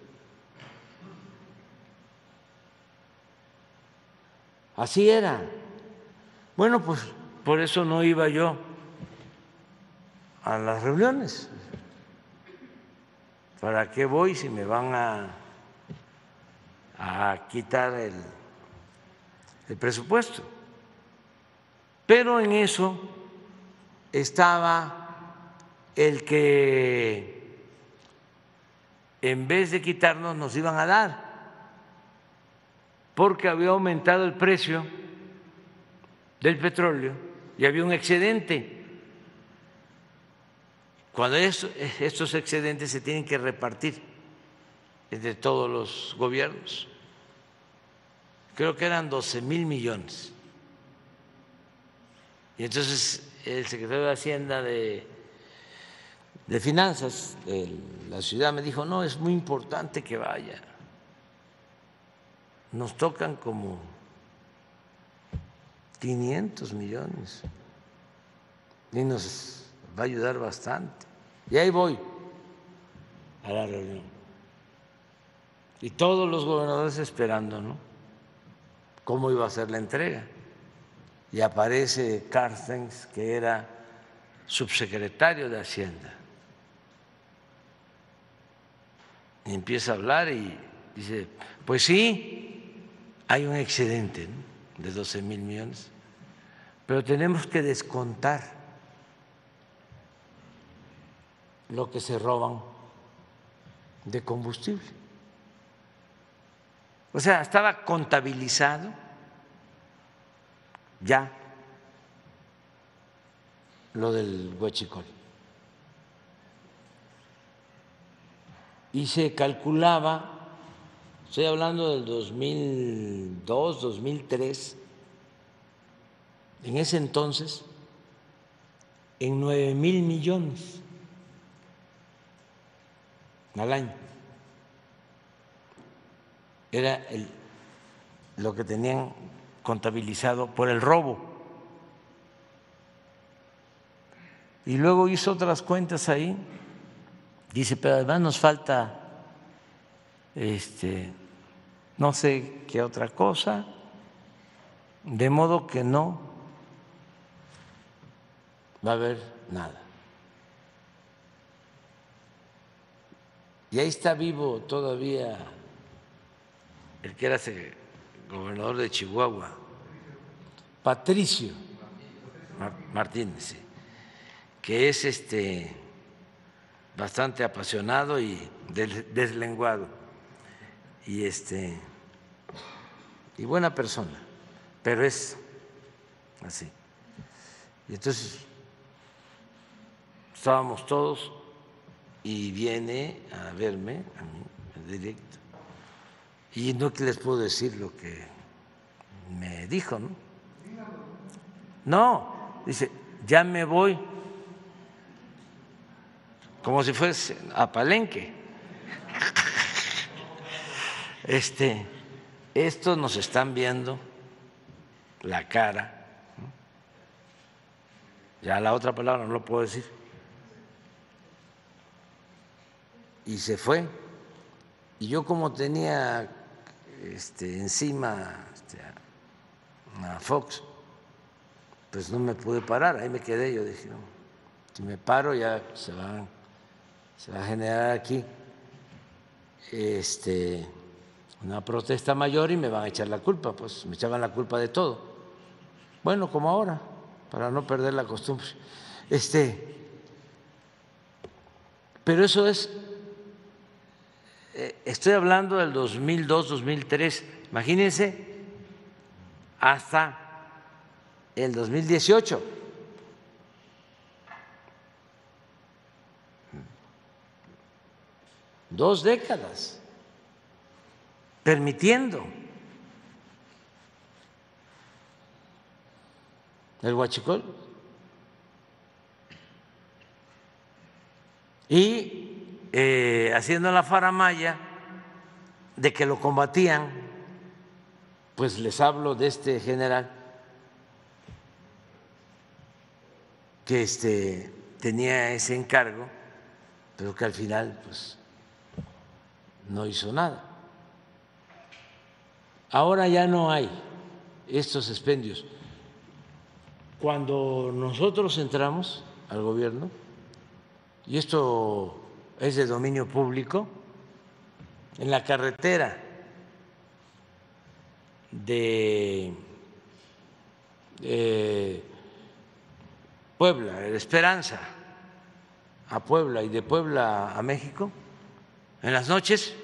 Así era. Bueno, pues por eso no iba yo a las reuniones. ¿Para qué voy si me van a, a quitar el, el presupuesto? Pero en eso estaba el que en vez de quitarnos nos iban a dar, porque había aumentado el precio del petróleo y había un excedente. Cuando estos excedentes se tienen que repartir entre todos los gobiernos, creo que eran 12 mil millones. Y entonces el secretario de Hacienda de, de Finanzas de la ciudad me dijo, no, es muy importante que vaya. Nos tocan como 500 millones. Y nos va a ayudar bastante. Y ahí voy a la reunión. Y todos los gobernadores esperando, ¿no? ¿Cómo iba a ser la entrega? Y aparece Carstens, que era subsecretario de Hacienda. Y empieza a hablar y dice, pues sí, hay un excedente de 12 mil millones pero tenemos que descontar lo que se roban de combustible. O sea, estaba contabilizado ya lo del huachicol. Y se calculaba, estoy hablando del 2002, 2003, en ese entonces en nueve mil millones al año. Era lo que tenían contabilizado por el robo. Y luego hizo otras cuentas ahí. Dice, pero además nos falta este no sé qué otra cosa, de modo que no va a haber nada. Y ahí está vivo todavía el que era gobernador de Chihuahua, Patricio Martínez, que es este bastante apasionado y deslenguado y este y buena persona, pero es así. Y entonces estábamos todos y viene a verme a mí en directo. Y no que les puedo decir lo que me dijo, ¿no? No, dice, ya me voy, como si fuese a Palenque. Este, estos nos están viendo la cara, ya la otra palabra no lo puedo decir. Y se fue. Y yo como tenía este, encima este, a Fox, pues no me pude parar, ahí me quedé, yo dije, no, si me paro ya se va, se va a generar aquí este, una protesta mayor y me van a echar la culpa, pues me echaban la culpa de todo. Bueno, como ahora, para no perder la costumbre. Este, pero eso es, eh, estoy hablando del 2002, 2003, imagínense hasta el 2018. Dos décadas permitiendo el huachicol. Y eh, haciendo la faramaya de que lo combatían, pues les hablo de este general que este, tenía ese encargo, pero que al final pues, no hizo nada. Ahora ya no hay estos expendios. Cuando nosotros entramos al gobierno, y esto es de dominio público, en la carretera de Puebla, de Esperanza a Puebla y de Puebla a México, en las noches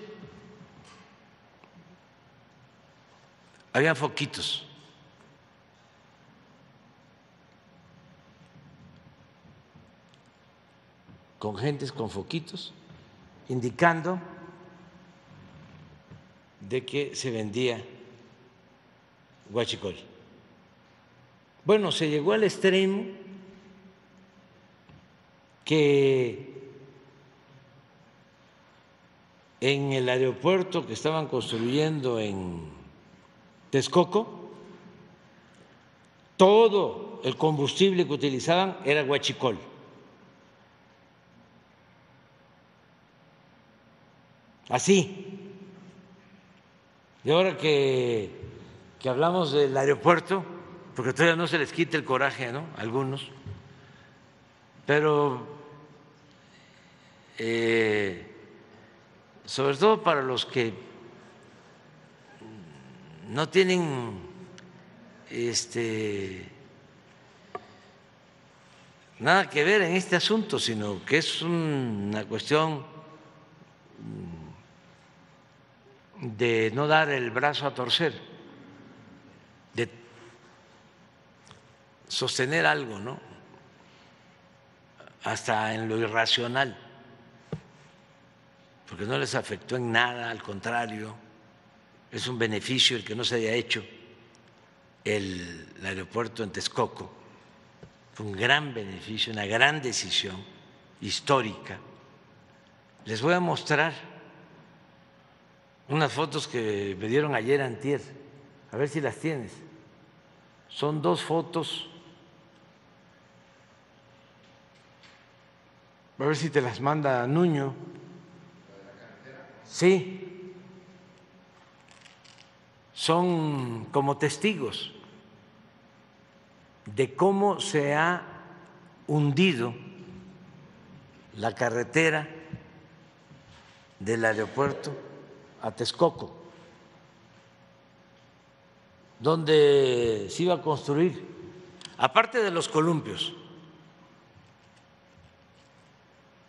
había foquitos con gentes con foquitos, indicando de que se vendía guachicol. Bueno, se llegó al extremo que en el aeropuerto que estaban construyendo en Texcoco, todo el combustible que utilizaban era guachicol. Así. Y ahora que, que hablamos del aeropuerto, porque todavía no se les quite el coraje, ¿no? algunos, pero eh, sobre todo para los que no tienen este nada que ver en este asunto, sino que es una cuestión de no dar el brazo a torcer, de sostener algo, ¿no? Hasta en lo irracional, porque no les afectó en nada, al contrario, es un beneficio el que no se haya hecho el, aeropuerto en Texcoco. Fue un gran beneficio, una gran decisión histórica. Les voy a mostrar unas fotos que me dieron ayer antier, a ver si las tienes. Son dos fotos. A ver si te las manda Nuño. Sí. Son como testigos de cómo se ha hundido la carretera del aeropuerto a Texcoco, donde se iba a construir, aparte de los columpios,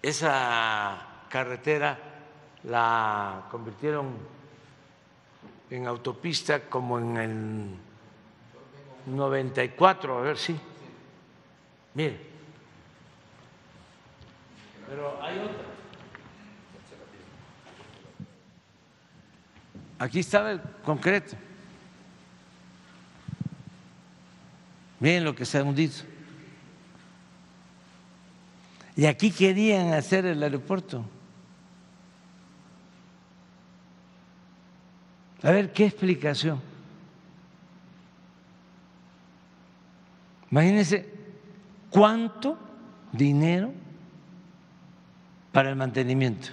esa carretera la convirtieron en autopista como en el 94, a ver si. Mire. Pero hay otra. Aquí estaba el concreto. Miren lo que se ha hundido. Y aquí querían hacer el aeropuerto. A ver, ¿qué explicación? Imagínense cuánto dinero para el mantenimiento.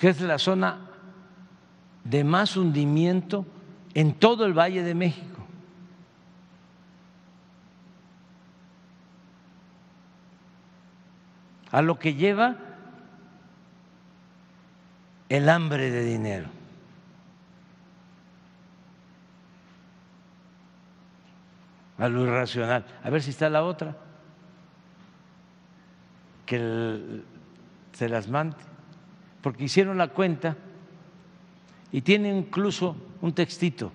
que es la zona de más hundimiento en todo el Valle de México. A lo que lleva el hambre de dinero. A lo irracional. A ver si está la otra. Que se las mande. Porque hicieron la cuenta y tiene incluso un textito.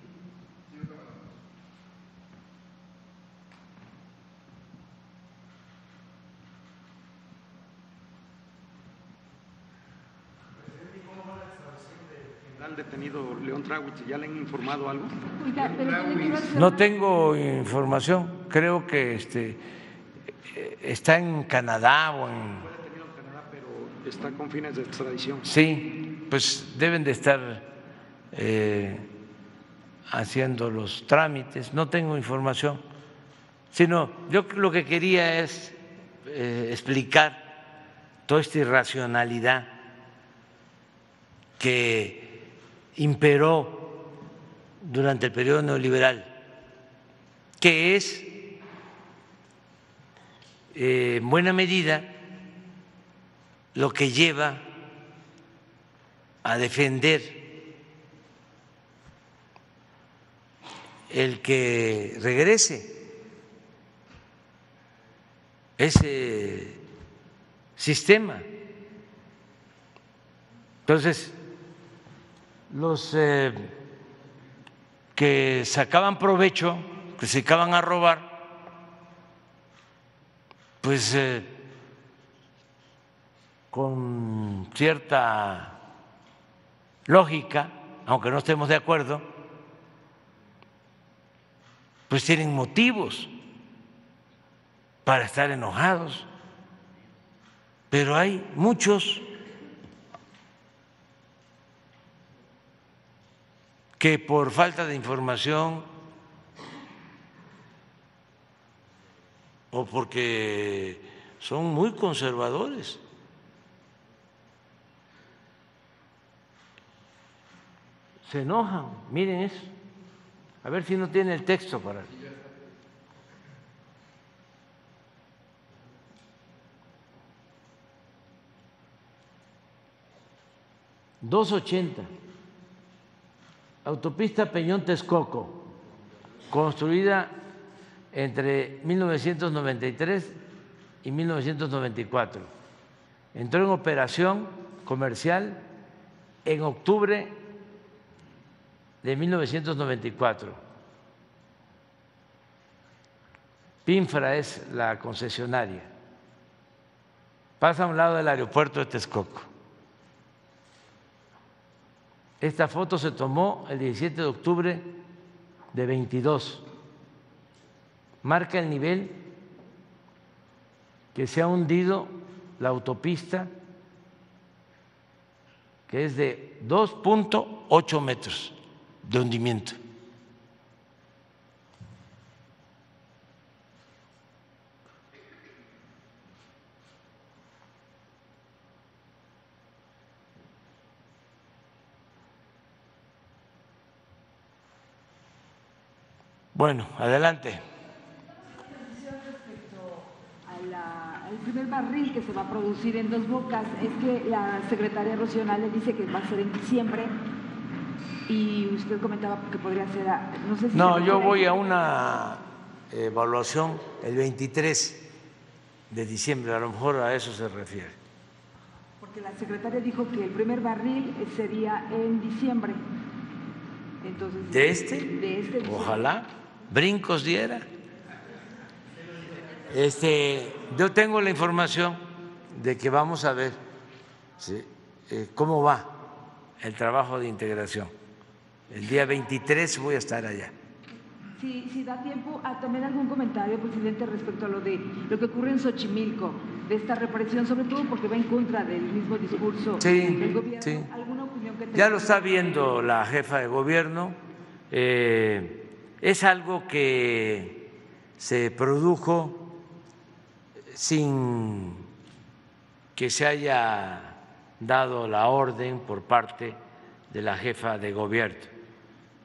detenido León Trawitz, ¿ya le han informado algo? No tengo información, creo que este está en Canadá o en... Fue detenido en Canadá, pero está con fines de extradición. Sí, pues deben de estar eh, haciendo los trámites, no tengo información, sino yo lo que quería es eh, explicar toda esta irracionalidad que imperó durante el periodo neoliberal, que es eh, en buena medida lo que lleva a defender el que regrese ese sistema. Entonces, los eh, que sacaban provecho, que se acaban a robar, pues eh, con cierta lógica, aunque no estemos de acuerdo, pues tienen motivos para estar enojados. Pero hay muchos que por falta de información o porque son muy conservadores, se enojan, miren eso. A ver si no tiene el texto para. Dos ochenta. Autopista Peñón Texcoco, construida entre 1993 y 1994. Entró en operación comercial en octubre de 1994. PINFRA es la concesionaria. Pasa a un lado del aeropuerto de Texcoco. Esta foto se tomó el 17 de octubre de 22. Marca el nivel que se ha hundido la autopista, que es de 2.8 metros de hundimiento. Bueno, adelante. El primer barril que se va a producir en dos bocas es que la secretaria Rocío le dice que va a ser en diciembre y usted comentaba que podría ser, no sé si... No, yo voy a una evaluación el 23 de diciembre, a lo mejor a eso se refiere. Porque la secretaria dijo que el primer barril sería en diciembre. Entonces, ¿De este? De este. Ojalá, brincos diera. Este, yo tengo la información de que vamos a ver eh, cómo va el trabajo de integración. El día 23 voy a estar allá. Sí, si da tiempo a también algún comentario, presidente, respecto a lo de lo que ocurre en Xochimilco, de esta represión, sobre todo porque va en contra del mismo discurso del gobierno. Sí. ¿Alguna opinión que? Ya lo está viendo la jefa de gobierno. Eh, es algo que se produjo sin que se haya dado la orden por parte de la jefa de gobierno.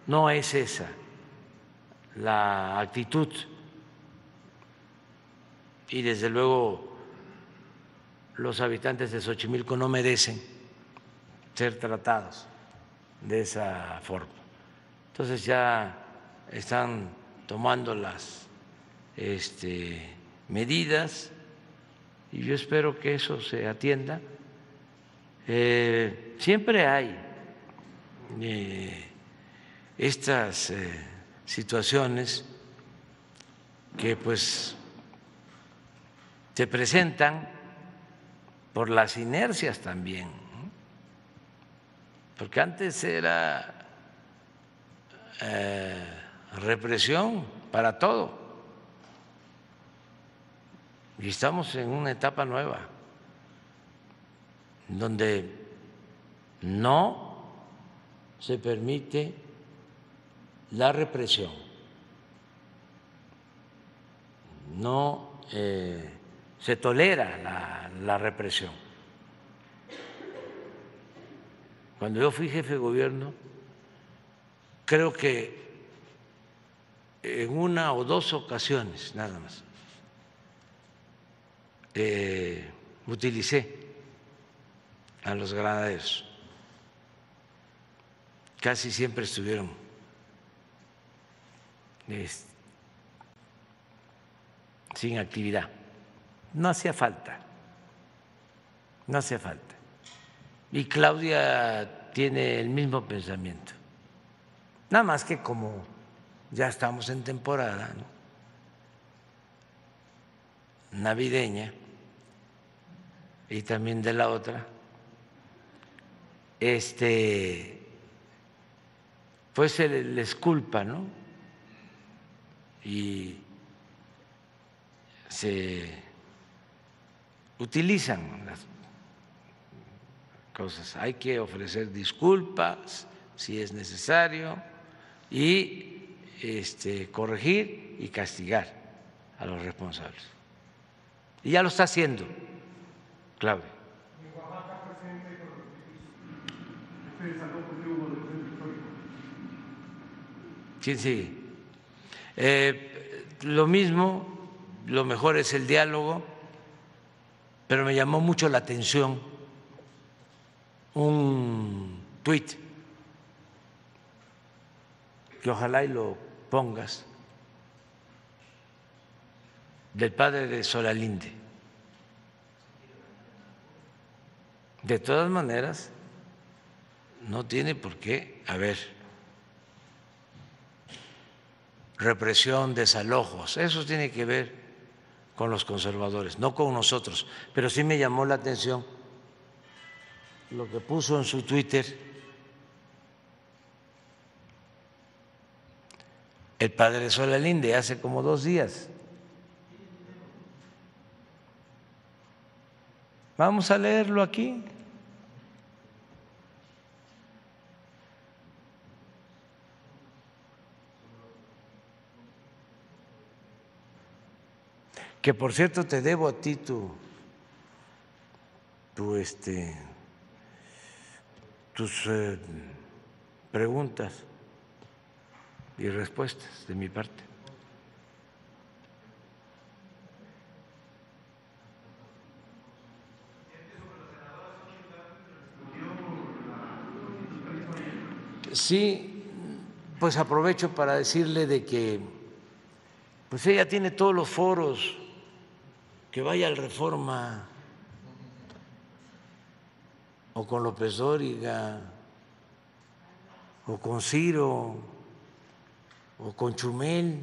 No es esa la actitud y desde luego los habitantes de Xochimilco no merecen ser tratados de esa forma. Entonces ya están tomando las este, medidas y yo espero que eso se atienda. Eh, siempre hay eh, estas eh, situaciones que pues se presentan por las inercias también, porque antes era represión para todo. Y estamos en una etapa nueva, donde no se permite la represión, no eh, se tolera la, represión. Cuando yo fui jefe de gobierno, creo que en una o dos ocasiones nada más eh, utilicé a los granaderos. Casi siempre estuvieron sin actividad. No hacía falta, no hacía falta. Y Claudia tiene el mismo pensamiento. Nada más que como ya estamos en temporada navideña, y también de la otra, este, pues se les culpa, ¿no? Y se utilizan las cosas. Hay que ofrecer disculpas si es necesario y este, corregir y castigar a los responsables. Y ya lo está haciendo. Claudia. ¿Quién sigue? Eh, lo mismo, lo mejor es el diálogo, pero me llamó mucho la atención un tuit que ojalá y lo pongas del padre de Solalinde De todas maneras, no tiene por qué haber represión, desalojos. Eso tiene que ver con los conservadores, no con nosotros. Pero sí me llamó la atención lo que puso en su Twitter el padre Solalinde hace como dos días. Vamos a leerlo aquí. Que por cierto te debo a ti tu, tu este, tus eh, preguntas y respuestas de mi parte. Sí, pues aprovecho para decirle de que pues ella tiene todos los foros que vaya al Reforma o con López Dóriga o con Ciro o con Chumel.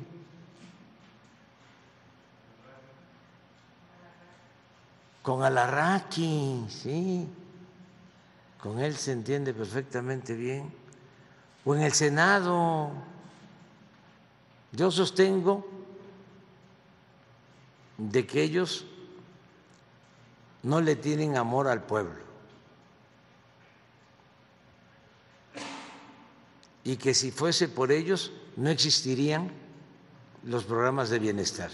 Con Alarraqui, sí, con él se entiende perfectamente bien. O en el Senado. Yo sostengo de que ellos no le tienen amor al pueblo y que si fuese por ellos no existirían los programas de bienestar.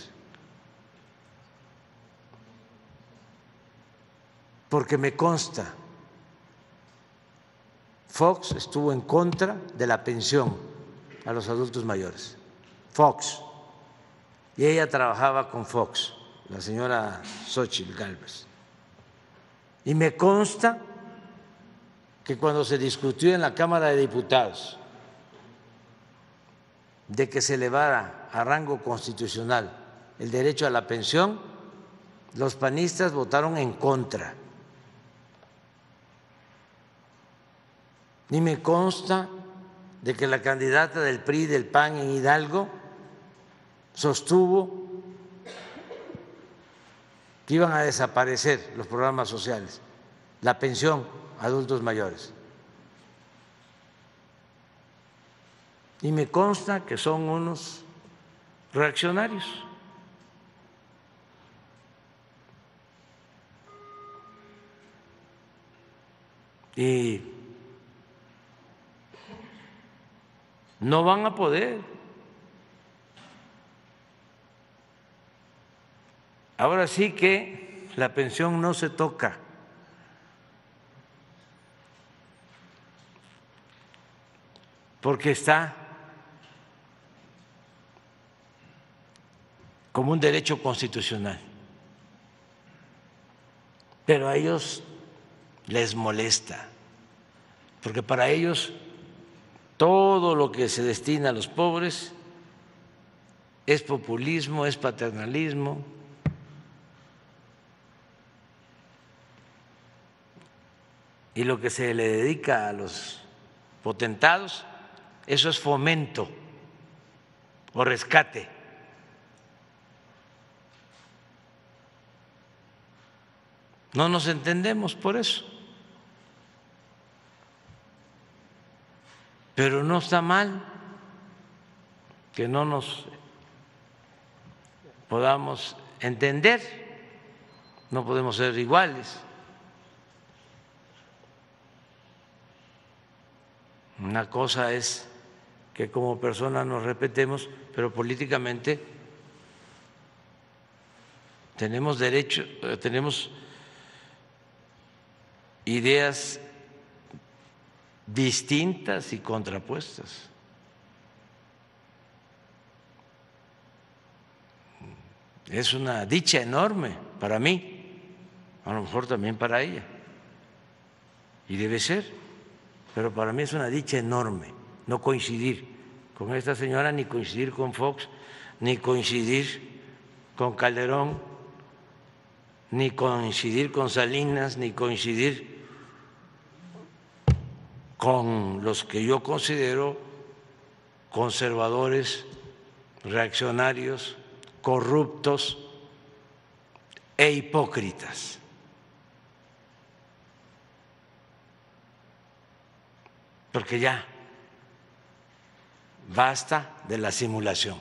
Porque me consta Fox estuvo en contra de la pensión a los adultos mayores. Fox. Y ella trabajaba con Fox, la señora Xochitl Galvez. Y me consta que cuando se discutió en la Cámara de Diputados de que se elevara a rango constitucional el derecho a la pensión, los panistas votaron en contra. Ni me consta de que la candidata del PRI del PAN en Hidalgo sostuvo que iban a desaparecer los programas sociales, la pensión a adultos mayores. Y me consta que son unos reaccionarios. Y no van a poder. Ahora sí que la pensión no se toca. Porque está como un derecho constitucional. Pero a ellos les molesta, porque para ellos todo lo que se destina a los pobres es populismo, es paternalismo. Y lo que se le dedica a los potentados, eso es fomento o rescate. No nos entendemos por eso. Pero no está mal que no nos podamos entender, no podemos ser iguales. Una cosa es que como personas nos respetemos, pero políticamente tenemos derecho, eh, tenemos ideas distintas y contrapuestas. Es una dicha enorme para mí, a lo mejor también para ella, y debe ser, pero para mí es una dicha enorme no coincidir con esta señora, ni coincidir con Fox, ni coincidir con Calderón, ni coincidir con Salinas, ni coincidir con los que yo considero conservadores, reaccionarios, corruptos e hipócritas. Porque ya basta de la simulación.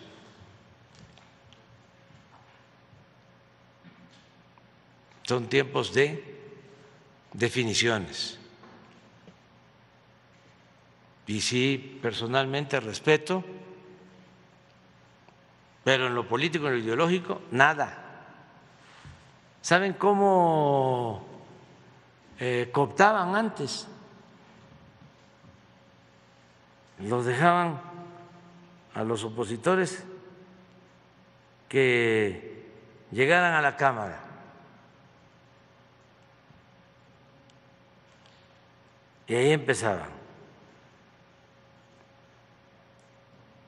Son tiempos de definiciones y sí personalmente respeto, pero en lo político, en lo ideológico, nada. ¿Saben cómo eh, cooptaban antes? Los dejaban a los opositores que llegaran a la Cámara. Y ahí empezaban.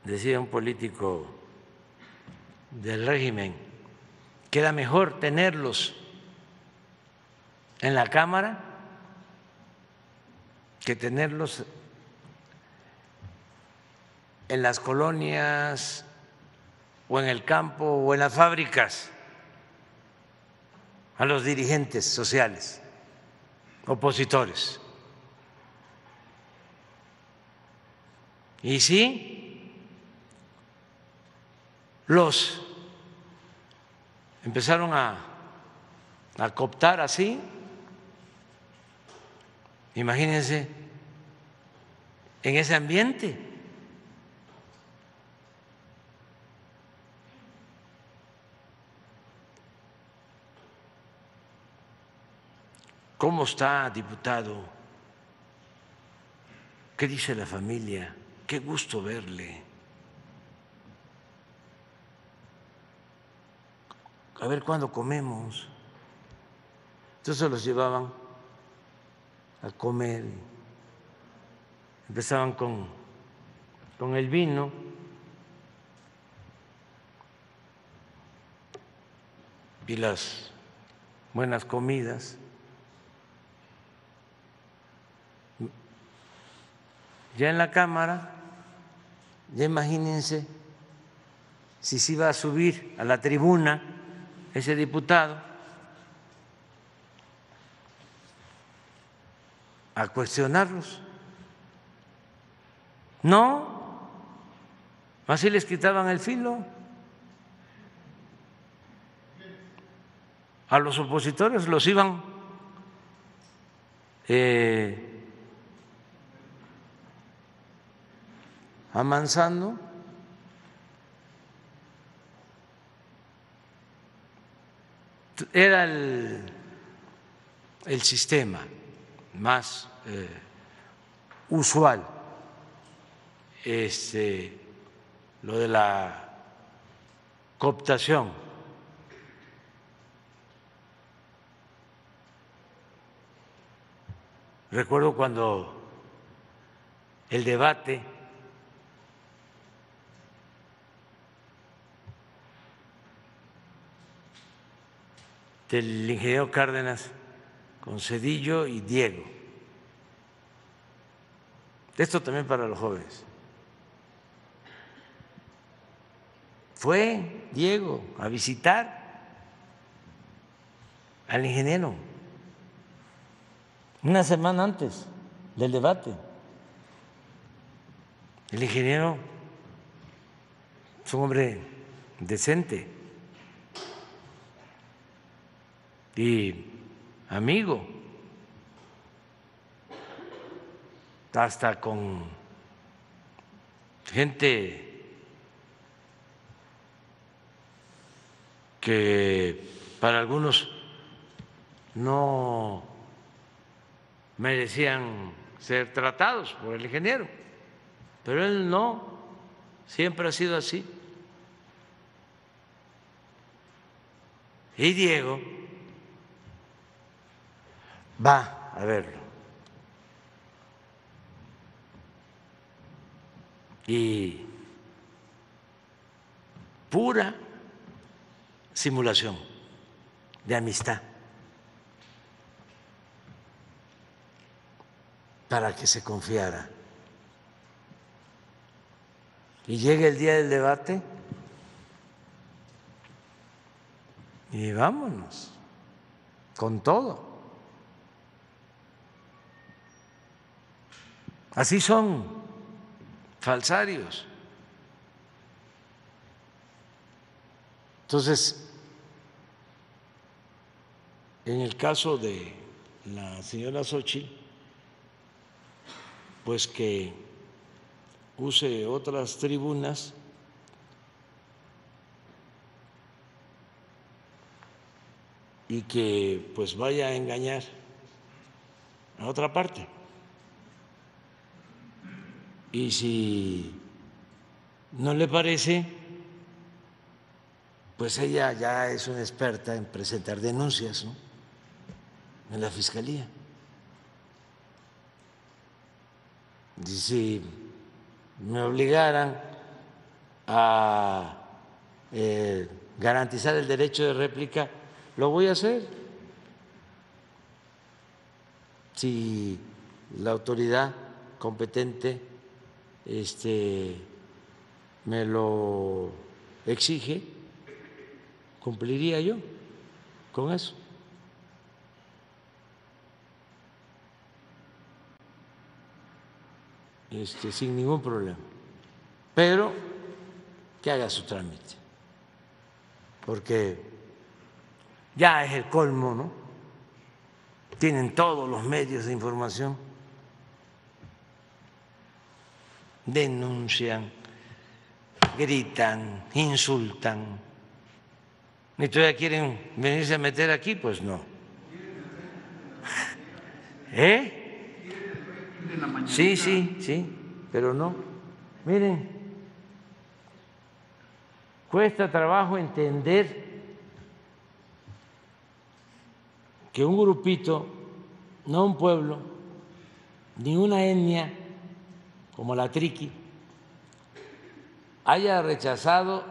decía un político del régimen, que era mejor tenerlos en la Cámara que tenerlos en las colonias o en el campo o en las fábricas a los dirigentes sociales, opositores. Y sí, los empezaron a, a cooptar así. Imagínense en ese ambiente. ¿Cómo está, diputado ¿Qué dice la familia? Qué gusto verle. A ver cuándo comemos. Entonces los llevaban a comer. Empezaban con, con el vino. Y las buenas comidas. Ya en la Cámara, ya imagínense si se iba a subir a la tribuna ese diputado a cuestionarlos. No, así les quitaban el filo. A los opositores los iban eh, amansando. Era el, el sistema más eh, usual, este, lo de la cooptación. Recuerdo cuando el debate del ingeniero Cárdenas con Cedillo y Diego. Esto también para los jóvenes. Fue Diego a visitar al ingeniero una semana antes del debate. El ingeniero es un hombre decente y amigo, hasta con gente que para algunos no merecían ser tratados por el ingeniero, pero él no, siempre ha sido así. Y Diego va a verlo. Y pura simulación de amistad para que se confiara. Y llega el día del debate y vámonos con todo. Así son falsarios. Entonces, en el caso de la señora Xochitl, pues que use otras tribunas y que pues vaya a engañar a otra parte. Y si no le parece, pues ella ya es una experta en presentar denuncias en la fiscalía. Y si me obligaran a eh, garantizar el derecho de réplica, lo voy a hacer. Si la autoridad competente este, me lo exige, cumpliría yo con eso. Este, sin ningún problema. Pero que haga su trámite, porque ya es el colmo, ¿no? Tienen todos los medios de información denuncian, gritan, insultan. ¿Y todavía quieren venirse a meter aquí? Pues no. ¿Eh? Sí, sí, sí, pero no. Miren, cuesta trabajo entender que un grupito, no un pueblo, ni una etnia como la triqui, haya rechazado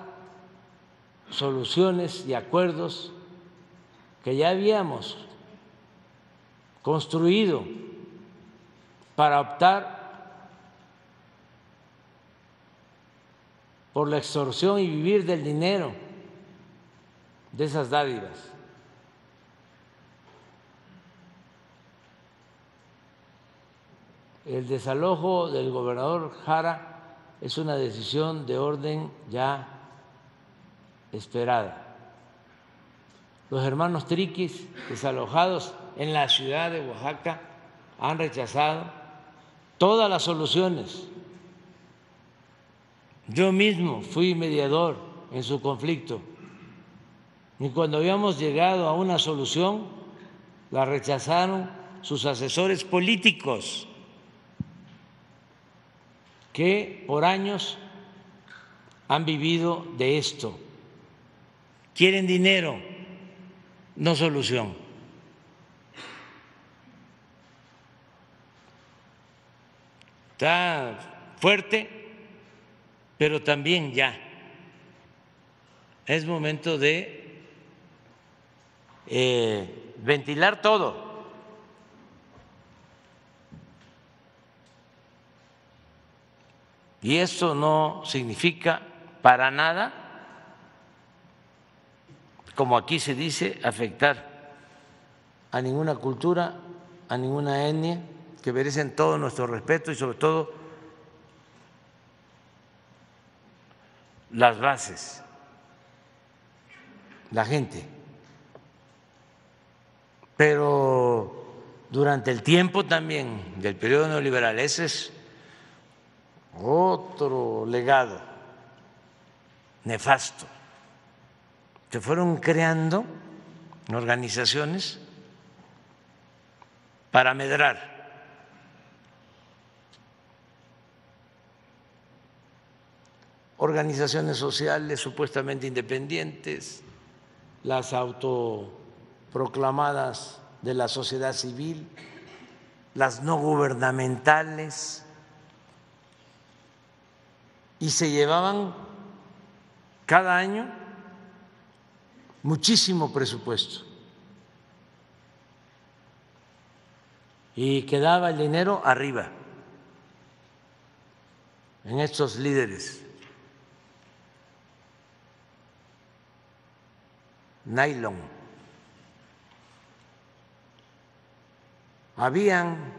soluciones y acuerdos que ya habíamos construido para optar por la extorsión y vivir del dinero de esas dádivas. El desalojo del gobernador Jara es una decisión de orden ya esperada. Los hermanos Triquis, desalojados en la ciudad de Oaxaca, han rechazado todas las soluciones. Yo mismo fui mediador en su conflicto y cuando habíamos llegado a una solución, la rechazaron sus asesores políticos que por años han vivido de esto. Quieren dinero, no solución. Está fuerte, pero también ya es momento de eh, ventilar todo. Y eso no significa para nada, como aquí se dice, afectar a ninguna cultura, a ninguna etnia, que merecen todo nuestro respeto y sobre todo las bases, la gente. Pero durante el tiempo también del periodo neoliberal, ese es otro legado nefasto. Se fueron creando organizaciones para medrar. Organizaciones sociales supuestamente independientes, las autoproclamadas de la sociedad civil, las no gubernamentales, y se llevaban cada año muchísimo presupuesto. Y quedaba el dinero arriba, en estos líderes. Nylon. Habían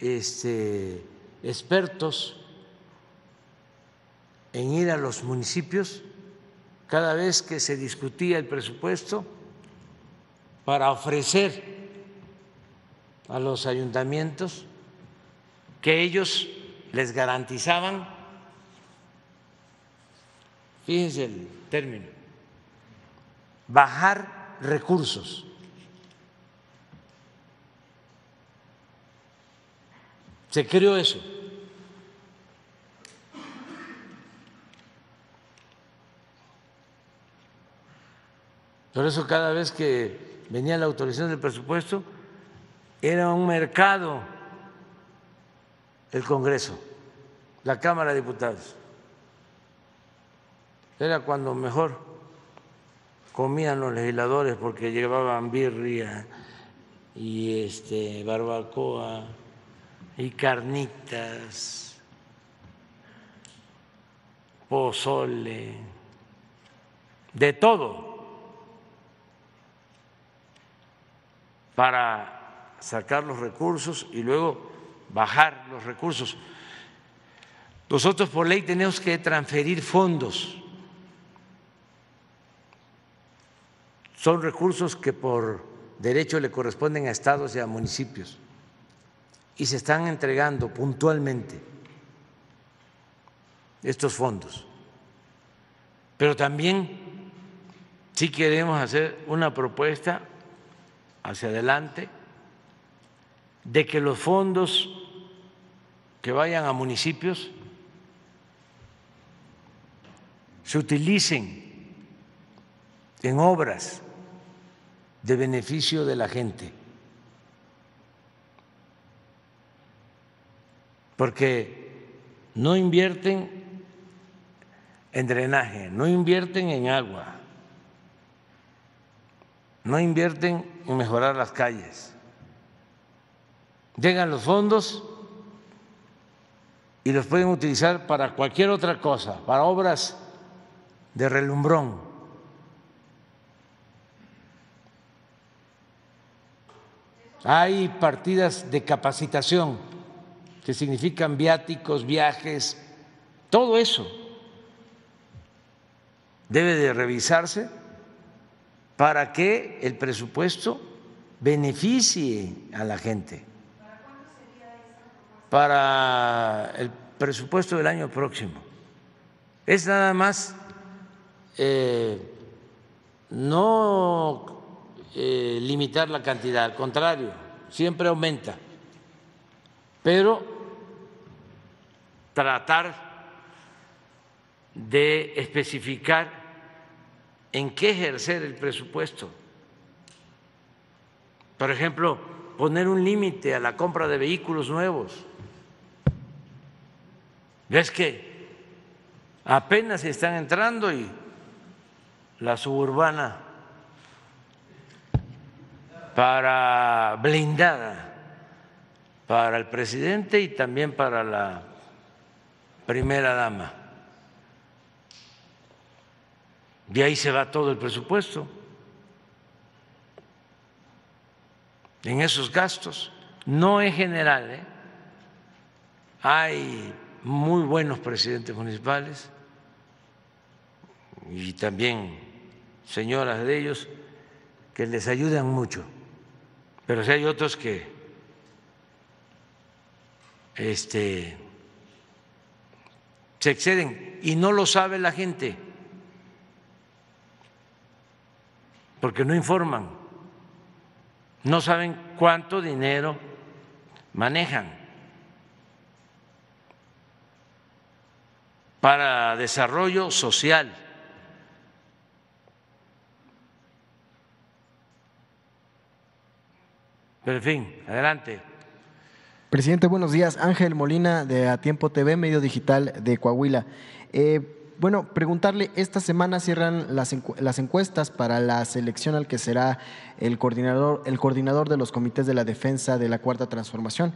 este, expertos en ir a los municipios cada vez que se discutía el presupuesto para ofrecer a los ayuntamientos que ellos les garantizaban, fíjense el término, bajar recursos. Se creó eso. Por eso cada vez que venía la autorización del presupuesto, era un mercado el Congreso, la Cámara de Diputados. Era cuando mejor comían los legisladores porque llevaban birria y este barbacoa y carnitas, pozole, de todo. Para sacar los recursos y luego bajar los recursos. Nosotros por ley tenemos que transferir fondos. Son recursos que por derecho le corresponden a estados y a municipios y se están entregando puntualmente estos fondos. Pero también si queremos hacer una propuesta hacia adelante de que los fondos que vayan a municipios, se utilicen en obras de beneficio de la gente. Porque no invierten en drenaje, no invierten en agua, no invierten en mejorar las calles. Llegan los fondos y los pueden utilizar para cualquier otra cosa, para obras de relumbrón. Hay partidas de capacitación que significan viáticos, viajes, todo eso debe de revisarse para que el presupuesto beneficie a la gente. Para el presupuesto del año próximo. Es nada más eh, no eh, limitar la cantidad, al contrario, siempre aumenta, pero tratar de especificar en qué ejercer el presupuesto. Por ejemplo, poner un límite a la compra de vehículos nuevos. ¿Ves que apenas están entrando y la suburbana para blindada para el presidente y también para la primera dama. De ahí se va todo el presupuesto. En esos gastos. No es general. ¿eh? Hay muy buenos presidentes municipales y también señoras de ellos que les ayudan mucho, pero si hay otros que este, se exceden y no lo sabe la gente, porque no informan, no saben cuánto dinero manejan para desarrollo social. Pero en fin, adelante. Presidente, buenos días. Ángel Molina de A Tiempo TV, medio digital de Coahuila. Eh, bueno, preguntarle, esta semana cierran las, encuestas para la selección al que será el coordinador, el coordinador de los comités de la defensa de la Cuarta Transformación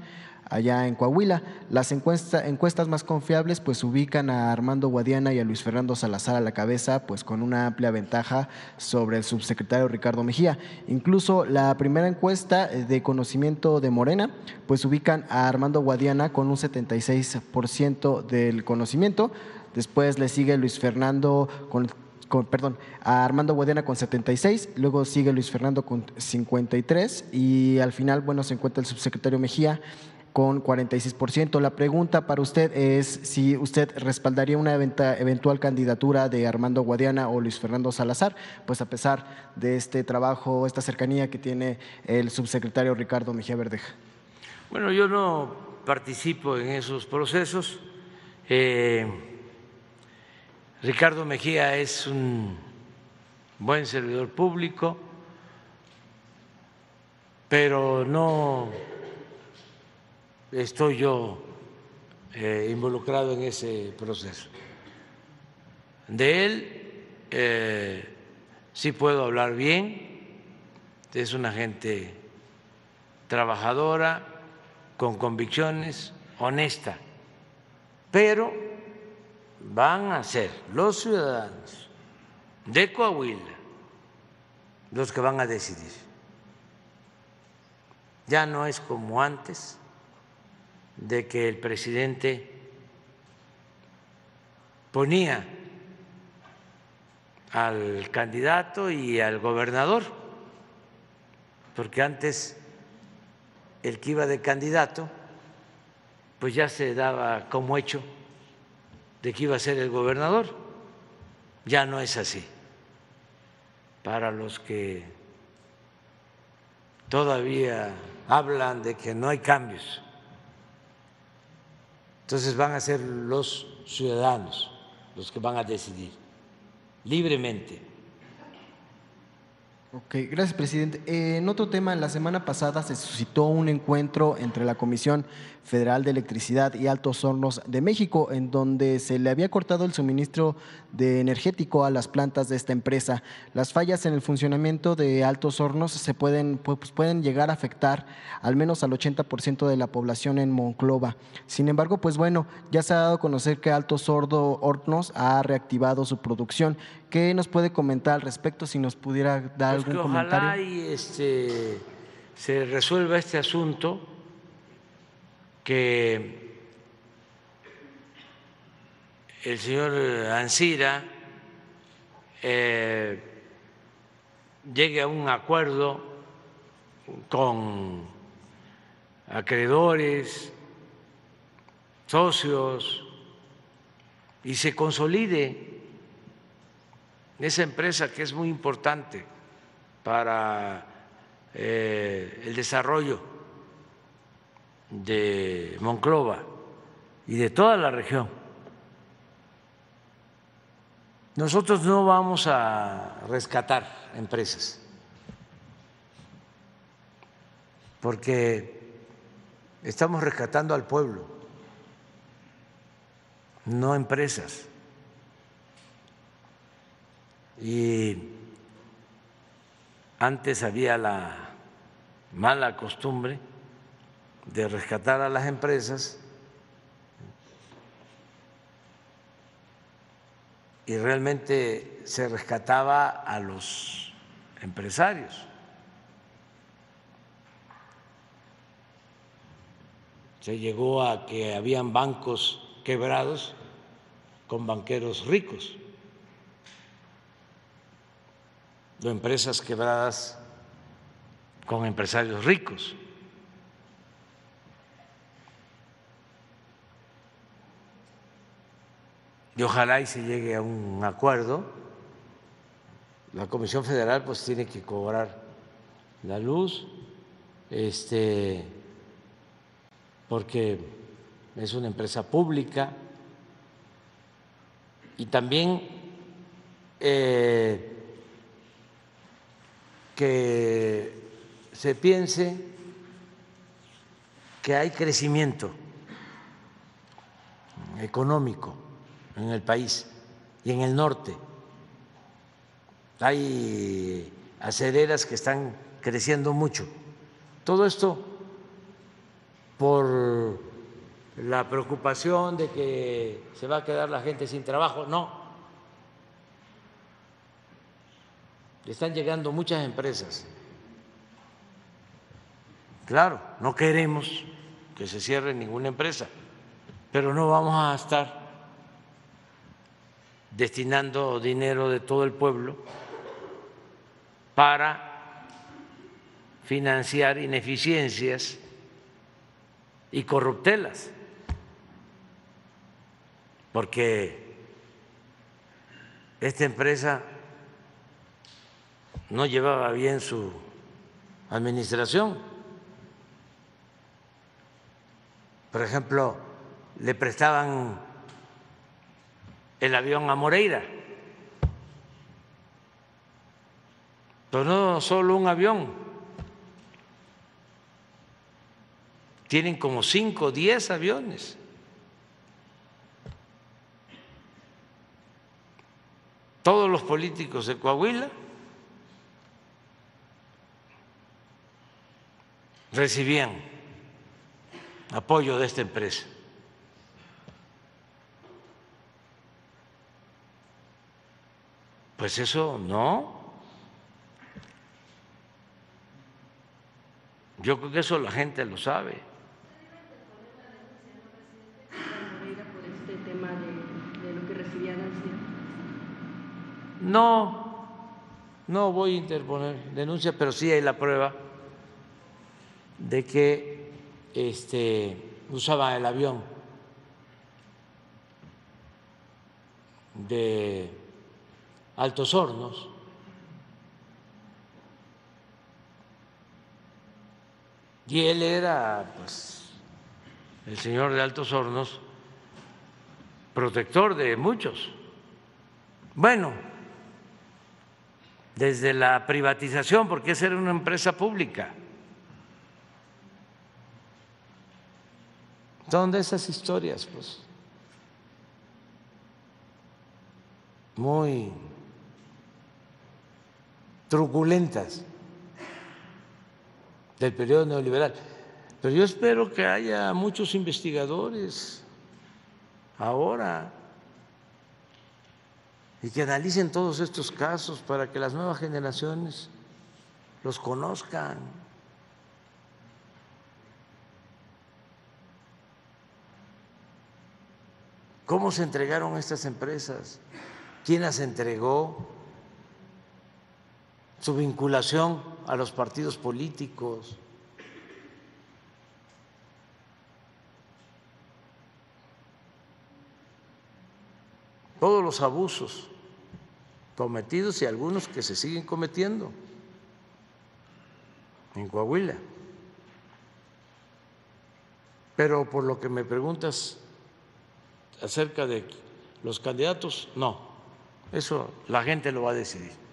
allá en Coahuila. Las encuestas más confiables pues ubican a Armando Guadiana y a Luis Fernando Salazar a la cabeza pues con una amplia ventaja sobre el subsecretario Ricardo Mejía. Incluso la primera encuesta de conocimiento de Morena pues ubican a Armando Guadiana con un 76% del conocimiento. Después le sigue Luis Fernando con perdón, a Armando Guadiana con 76, luego sigue Luis Fernando con 53 y al final, bueno, se encuentra el subsecretario Mejía con 46%. La pregunta para usted es si usted respaldaría una eventual candidatura de Armando Guadiana o Luis Fernando Salazar, pues a pesar de este trabajo, esta cercanía que tiene el subsecretario Ricardo Mejía Verdeja. Bueno, yo no participo en esos procesos. Eh, Ricardo Mejía es un buen servidor público, pero no estoy yo eh, involucrado en ese proceso. De él eh, sí puedo hablar bien, es una gente trabajadora, con convicciones, honesta, pero van a ser los ciudadanos de Coahuila los que van a decidir. Ya no es como antes de que el presidente ponía al candidato y al gobernador, porque antes el que iba de candidato, pues ya se daba como hecho de que iba a ser el gobernador. Ya no es así. Para los que todavía hablan de que no hay cambios Entonces van a ser los ciudadanos los que van a decidir libremente. Ok, gracias, presidente. Eh, en otro tema, la semana pasada se suscitó un encuentro entre la Comisión Federal de Electricidad y Altos Hornos de México, en donde se le había cortado el suministro de energético a las plantas de esta empresa. Las fallas en el funcionamiento de Altos Hornos se pueden, pues, pueden llegar a afectar al menos al 80% de la población en Monclova. Sin embargo, pues bueno, ya se ha dado a conocer que Altos Hornos ha reactivado su producción. ¿Qué nos puede comentar al respecto? Si nos pudiera dar Pues algún que comentario. ojalá y este, se resuelva este asunto que el señor Ansira eh, llegue a un acuerdo con acreedores, socios y se consolide esa empresa que es muy importante para eh, el desarrollo de Monclova y de toda la región. Nosotros no vamos a rescatar empresas, porque estamos rescatando al pueblo, no empresas. Y antes había la mala costumbre de rescatar a las empresas y realmente se rescataba a los empresarios. Se llegó a que habían bancos quebrados con banqueros ricos, o empresas quebradas con empresarios ricos. Y ojalá y se llegue a un acuerdo. La Comisión Federal pues tiene que cobrar la luz, este, porque es una empresa pública y también eh, que se piense que hay crecimiento económico en el país y en el norte. Hay acereras que están creciendo mucho. Todo esto por la preocupación de que se va a quedar la gente sin trabajo. No. Están llegando muchas empresas. Claro, no queremos que se cierre ninguna empresa, pero no vamos a estar destinando dinero de todo el pueblo para financiar ineficiencias y corruptelas, porque esta empresa no llevaba bien su administración. Por ejemplo, le prestaban el avión a Moreira. Pero no solo un avión, tienen como cinco o diez aviones. Todos los políticos de Coahuila recibían apoyo de esta empresa. Pues eso no. Yo creo que eso la gente lo sabe. No, no voy a interponer denuncia, pero sí hay la prueba de que este, usaba el avión de Altos Hornos. Y él era, pues, el señor de Altos Hornos protector de muchos. Bueno, desde la privatización, porque esa era una empresa pública. Son de esas historias, pues, muy truculentas del periodo neoliberal. Pero yo espero que haya muchos investigadores ahora y que analicen todos estos casos para que las nuevas generaciones los conozcan. ¿Cómo se entregaron estas empresas? ¿Quién las entregó? Su vinculación a los partidos políticos. Todos los abusos cometidos y algunos que se siguen cometiendo en Coahuila. Pero por lo que me preguntas, acerca de los candidatos, no, eso la gente lo va a decidir.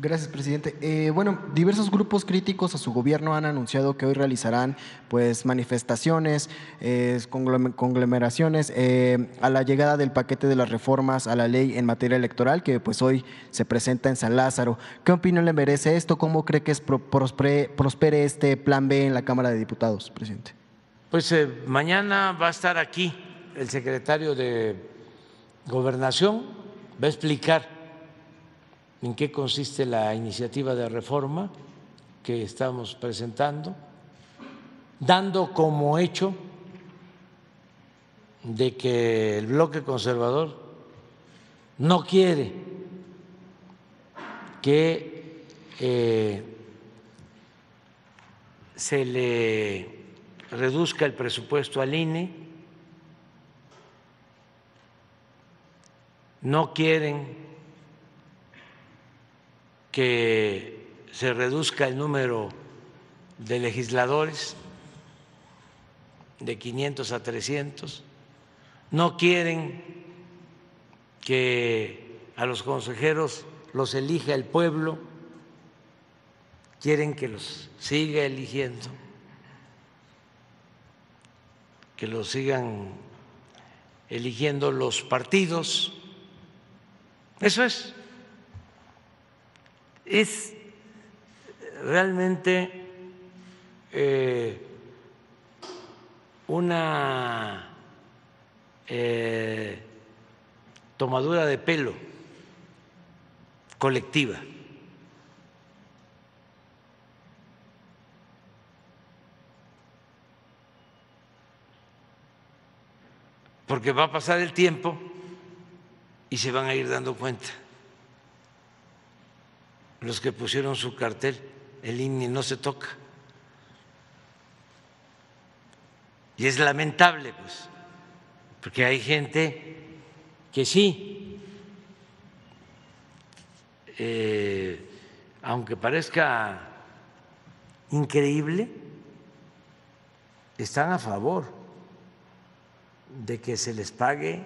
Gracias, presidente. Eh, bueno, diversos grupos críticos a su gobierno han anunciado que hoy realizarán pues manifestaciones, eh, conglomeraciones eh, a la llegada del paquete de las reformas a la ley en materia electoral que pues hoy se presenta en San Lázaro. ¿Qué opinión le merece esto? ¿Cómo cree que es prospere, prospere este plan B en la Cámara de Diputados, presidente? Pues mañana va a estar aquí el secretario de Gobernación va a explicar en qué consiste la iniciativa de reforma que estamos presentando, dando como hecho de que el bloque conservador no quiere que eh, se le reduzca el presupuesto al INE no quieren que se reduzca el número de legisladores de 500 a 300, no quieren que a los consejeros los elija el pueblo, quieren que los siga eligiendo, que los sigan eligiendo los partidos. Eso es. Es realmente eh, una eh, tomadura de pelo colectiva. Porque va a pasar el tiempo y se van a ir dando cuenta. Los que pusieron su cartel, el INE no se toca. Y es lamentable, pues, porque hay gente que sí, eh, aunque parezca increíble, están a favor de que se les pague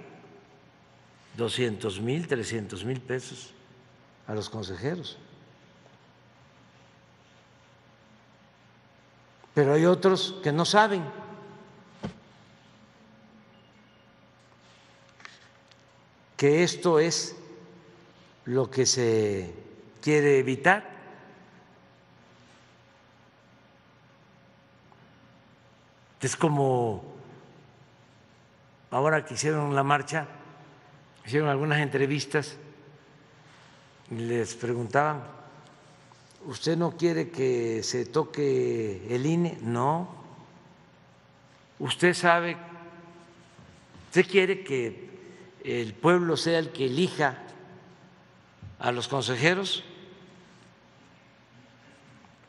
200 mil, 300 mil pesos a los consejeros. Pero hay otros que no saben. que esto es lo que se quiere evitar. Es como ahora que hicieron la marcha hicieron algunas entrevistas y les preguntaban, ¿usted no quiere que se toque el INE? No. ¿Usted sabe, usted quiere que el pueblo sea el que elija a los consejeros?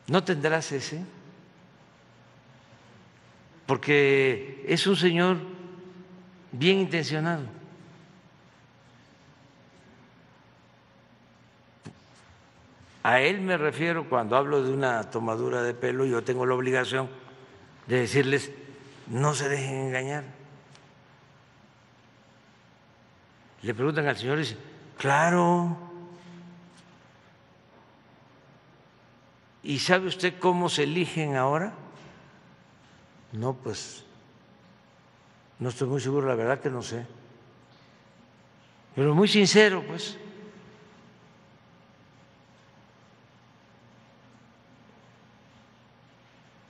¿No tendrás ese? Porque es un señor bien intencionado A él me refiero cuando hablo de una tomadura de pelo, yo tengo la obligación de decirles, no se dejen engañar. le preguntan al Señor y dice, claro. ¿Y sabe usted cómo se eligen ahora? No, pues no estoy muy seguro, la verdad que no sé. Pero muy sincero, pues.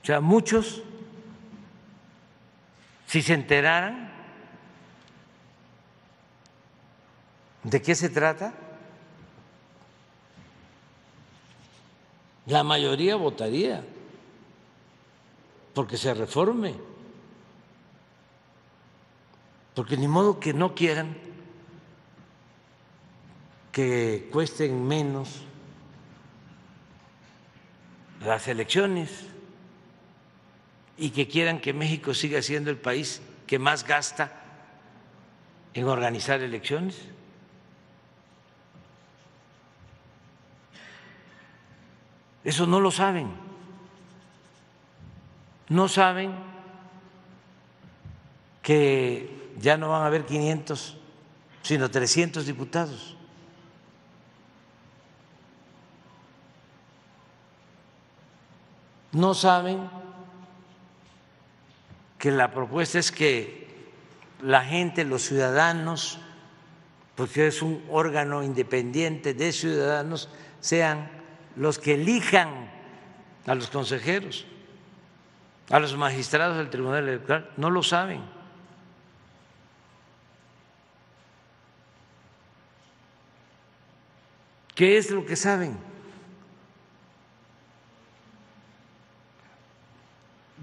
O sea, muchos, si se enteraran de qué se trata, la mayoría votaría porque se reforme, porque ni modo que no quieran que cuesten menos las elecciones y que quieran que México siga siendo el país que más gasta en organizar elecciones. Eso no lo saben. No saben que ya no van a haber 500, sino 300 diputados. No saben que la propuesta es que la gente, los ciudadanos, porque es un órgano independiente de ciudadanos, sean los que elijan a los consejeros, a los magistrados del Tribunal Electoral. No lo saben. ¿Qué es lo que saben?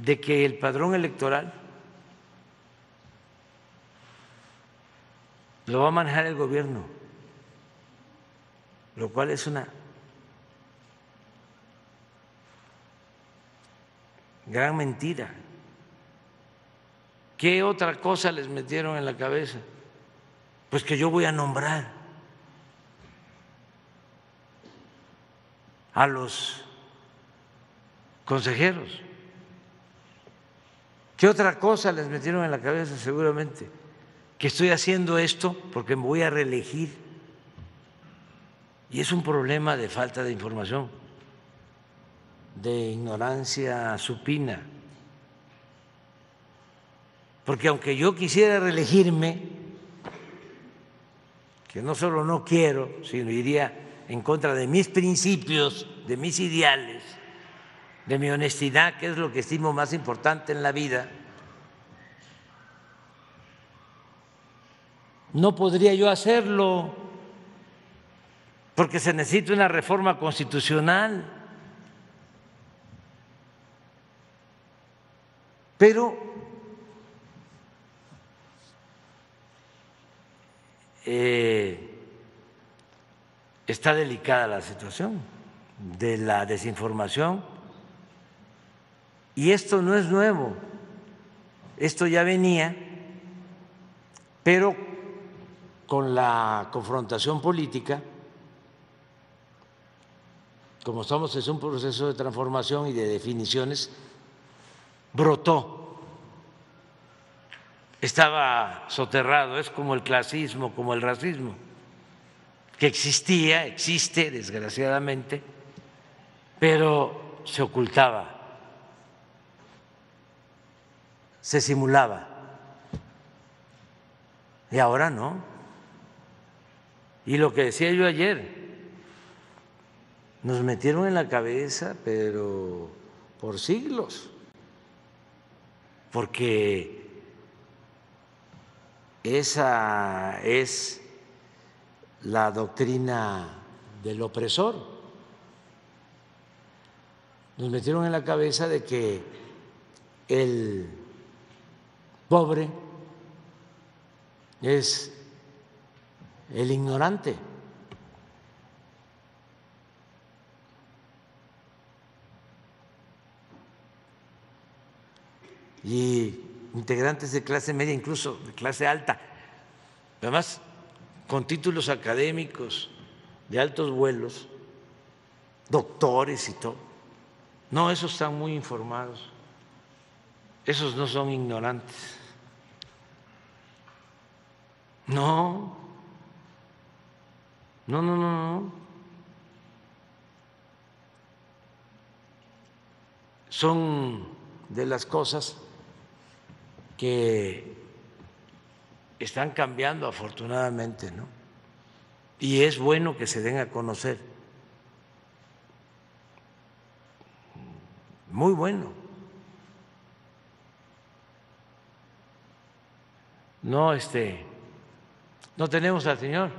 De que el padrón electoral lo va a manejar el gobierno, lo cual es una gran mentira. ¿Qué otra cosa les metieron en la cabeza? Pues que yo voy a nombrar a los consejeros. ¿Qué otra cosa les metieron en la cabeza seguramente? Que estoy haciendo esto porque me voy a reelegir. Y es un problema de falta de información, de ignorancia supina. Porque aunque yo quisiera reelegirme, que no solo no quiero, sino iría en contra de mis principios, de mis ideales, de mi honestidad, que es lo que estimo más importante en la vida, no podría yo hacerlo porque se necesita una reforma constitucional. Pero eh, está delicada la situación de la desinformación y esto no es nuevo, esto ya venía, pero con la confrontación política, como estamos en un proceso de transformación y de definiciones, brotó. Estaba soterrado, es como el clasismo, como el racismo, que existía, existe desgraciadamente, pero se ocultaba se simulaba. Y ahora no. Y lo que decía yo ayer, nos metieron en la cabeza, pero por siglos, porque esa es la doctrina del opresor. Nos metieron en la cabeza de que el pobre es el ignorante. Y integrantes de clase media, incluso de clase alta, además con títulos académicos de altos vuelos, doctores y todo. No, esos están muy informados. Esos no son ignorantes. No, No, no, no, no. Son de las cosas que están cambiando afortunadamente, ¿no? Y es bueno que se den a conocer. Muy bueno. No, este, no tenemos al Señor.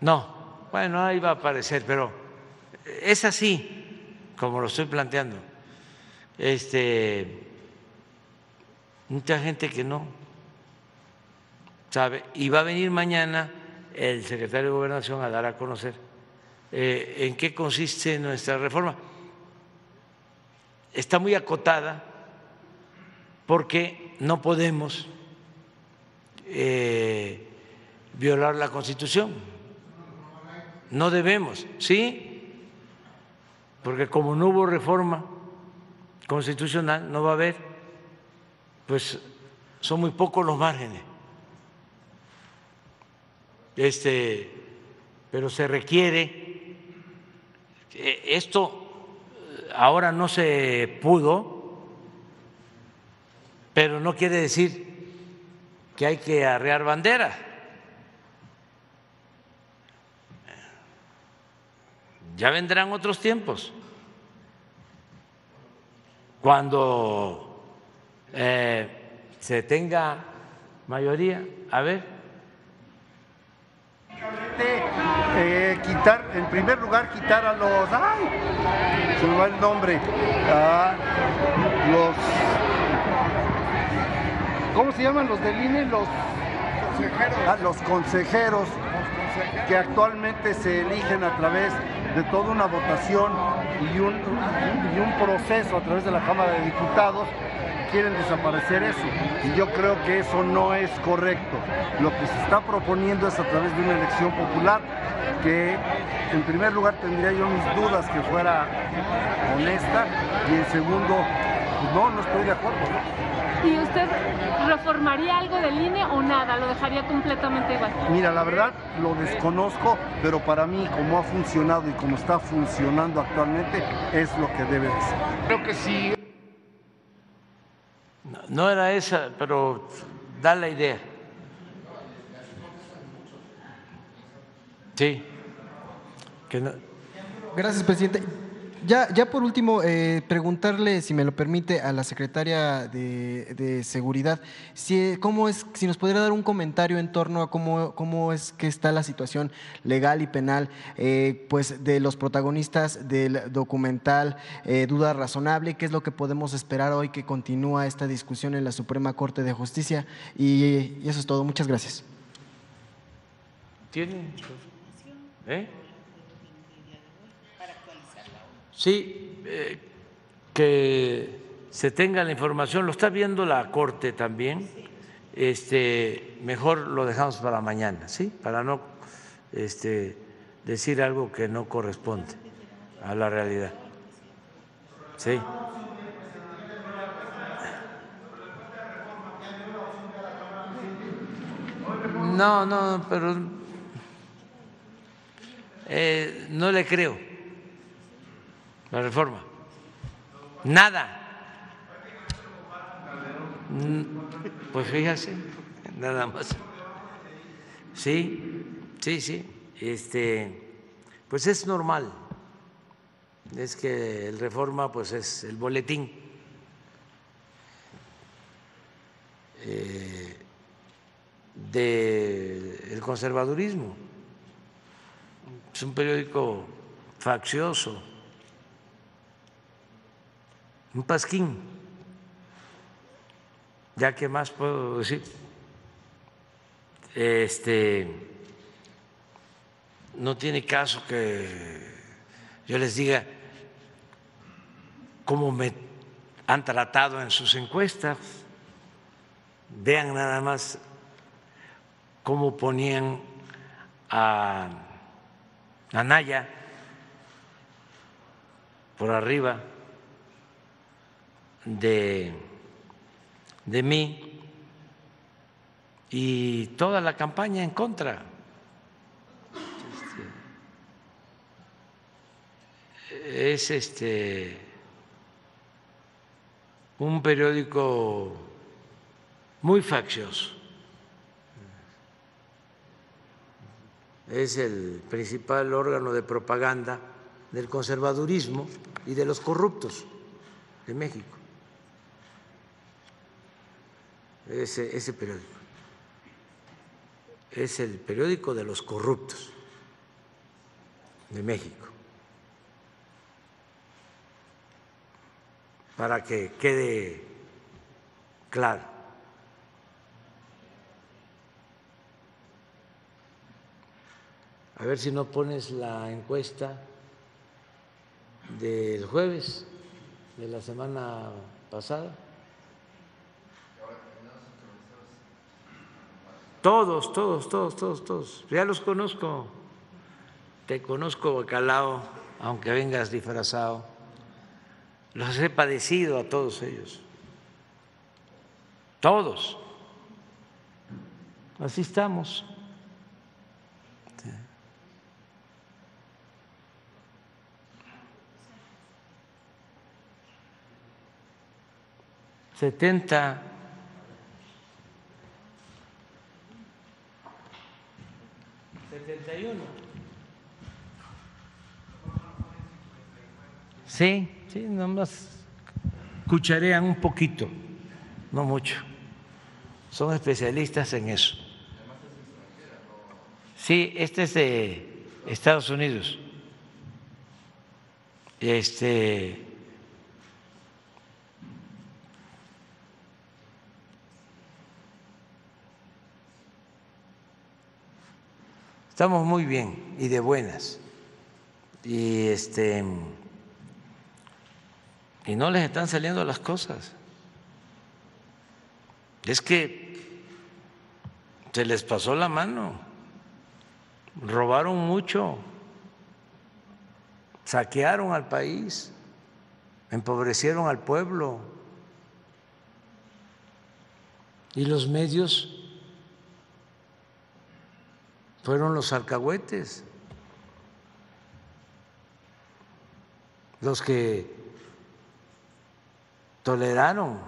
No, bueno, ahí va a aparecer, pero es así como lo estoy planteando. Este, mucha gente que no sabe, y va a venir mañana el secretario de Gobernación a dar a conocer eh, en qué consiste nuestra reforma. Está muy acotada porque no podemos eh, violar la Constitución. No debemos, ¿sí? Porque como no hubo reforma constitucional, no va a haber, pues son muy pocos los márgenes. Este, pero se requiere, eh, esto ahora no se pudo, pero no quiere decir que hay que arrear bandera. Ya vendrán otros tiempos. Cuando eh, se tenga mayoría, a ver. Eh, quitar, en primer lugar, quitar a los, ay, se me va el nombre, a los ¿Cómo se llaman los del INE? Los consejeros. Ah, los consejeros que actualmente se eligen a través de toda una votación y un, y un proceso a través de la Cámara de Diputados quieren desaparecer eso. Y yo creo que eso no es correcto. Lo que se está proponiendo es a través de una elección popular que en primer lugar tendría yo mis dudas que fuera honesta y en segundo, pues no, no estoy de acuerdo. ¿Y usted reformaría algo del INE o nada? ¿Lo dejaría completamente igual? Mira, la verdad lo desconozco, pero para mí como ha funcionado y como está funcionando actualmente es lo que debe ser. Creo que sí. No, no era esa, pero da la idea. Sí. Que no- Gracias, presidente. Ya, ya por último, eh, preguntarle, si me lo permite, a la secretaria de, de Seguridad, si, cómo es, si nos podría dar un comentario en torno a cómo, cómo es que está la situación legal y penal eh, pues de los protagonistas del documental eh, Duda Razonable, qué es lo que podemos esperar hoy que continúa esta discusión en la Suprema Corte de Justicia. Y, eso es todo. Muchas gracias. ¿Tiene? ¿Eh? Sí, eh, que se tenga la información, lo está viendo la Corte también, este, mejor lo dejamos para mañana, ¿sí? Para no este, decir algo que no corresponde a la realidad. Sí. No, no, pero eh, no le creo la reforma. Nada. Mm, Pues fíjese, nada más. Sí, sí, sí. Este, pues es normal. Es que el reforma, pues es el boletín. eh, del conservadurismo. Es un periódico faccioso, un pasquín. Ya que más puedo decir. Este no tiene caso que yo les diga cómo me han tratado en sus encuestas. Vean nada más cómo ponían a Anaya por arriba de, de mí y toda la campaña en contra. Este, es este un periódico muy faccioso. Es el principal órgano de propaganda del conservadurismo y de los corruptos de México. Ese, ese periódico es el periódico de los corruptos de México. Para que quede claro. A ver si no pones la encuesta del jueves de la semana pasada. Todos, todos, todos, todos, todos. Ya los conozco. Te conozco, Bacalao, aunque vengas disfrazado. Los he padecido a todos ellos. Todos. Así estamos. Setenta setenta y uno. Sí, sí, nomás cucharean un poquito, no mucho. Son especialistas en eso. Sí, este es de Estados Unidos. Este Estamos muy bien y de buenas. Y este y no les están saliendo las cosas. Es que se les pasó la mano. Robaron mucho. Saquearon al país. Empobrecieron al pueblo. Y los medios fueron los alcahuetes, los que toleraron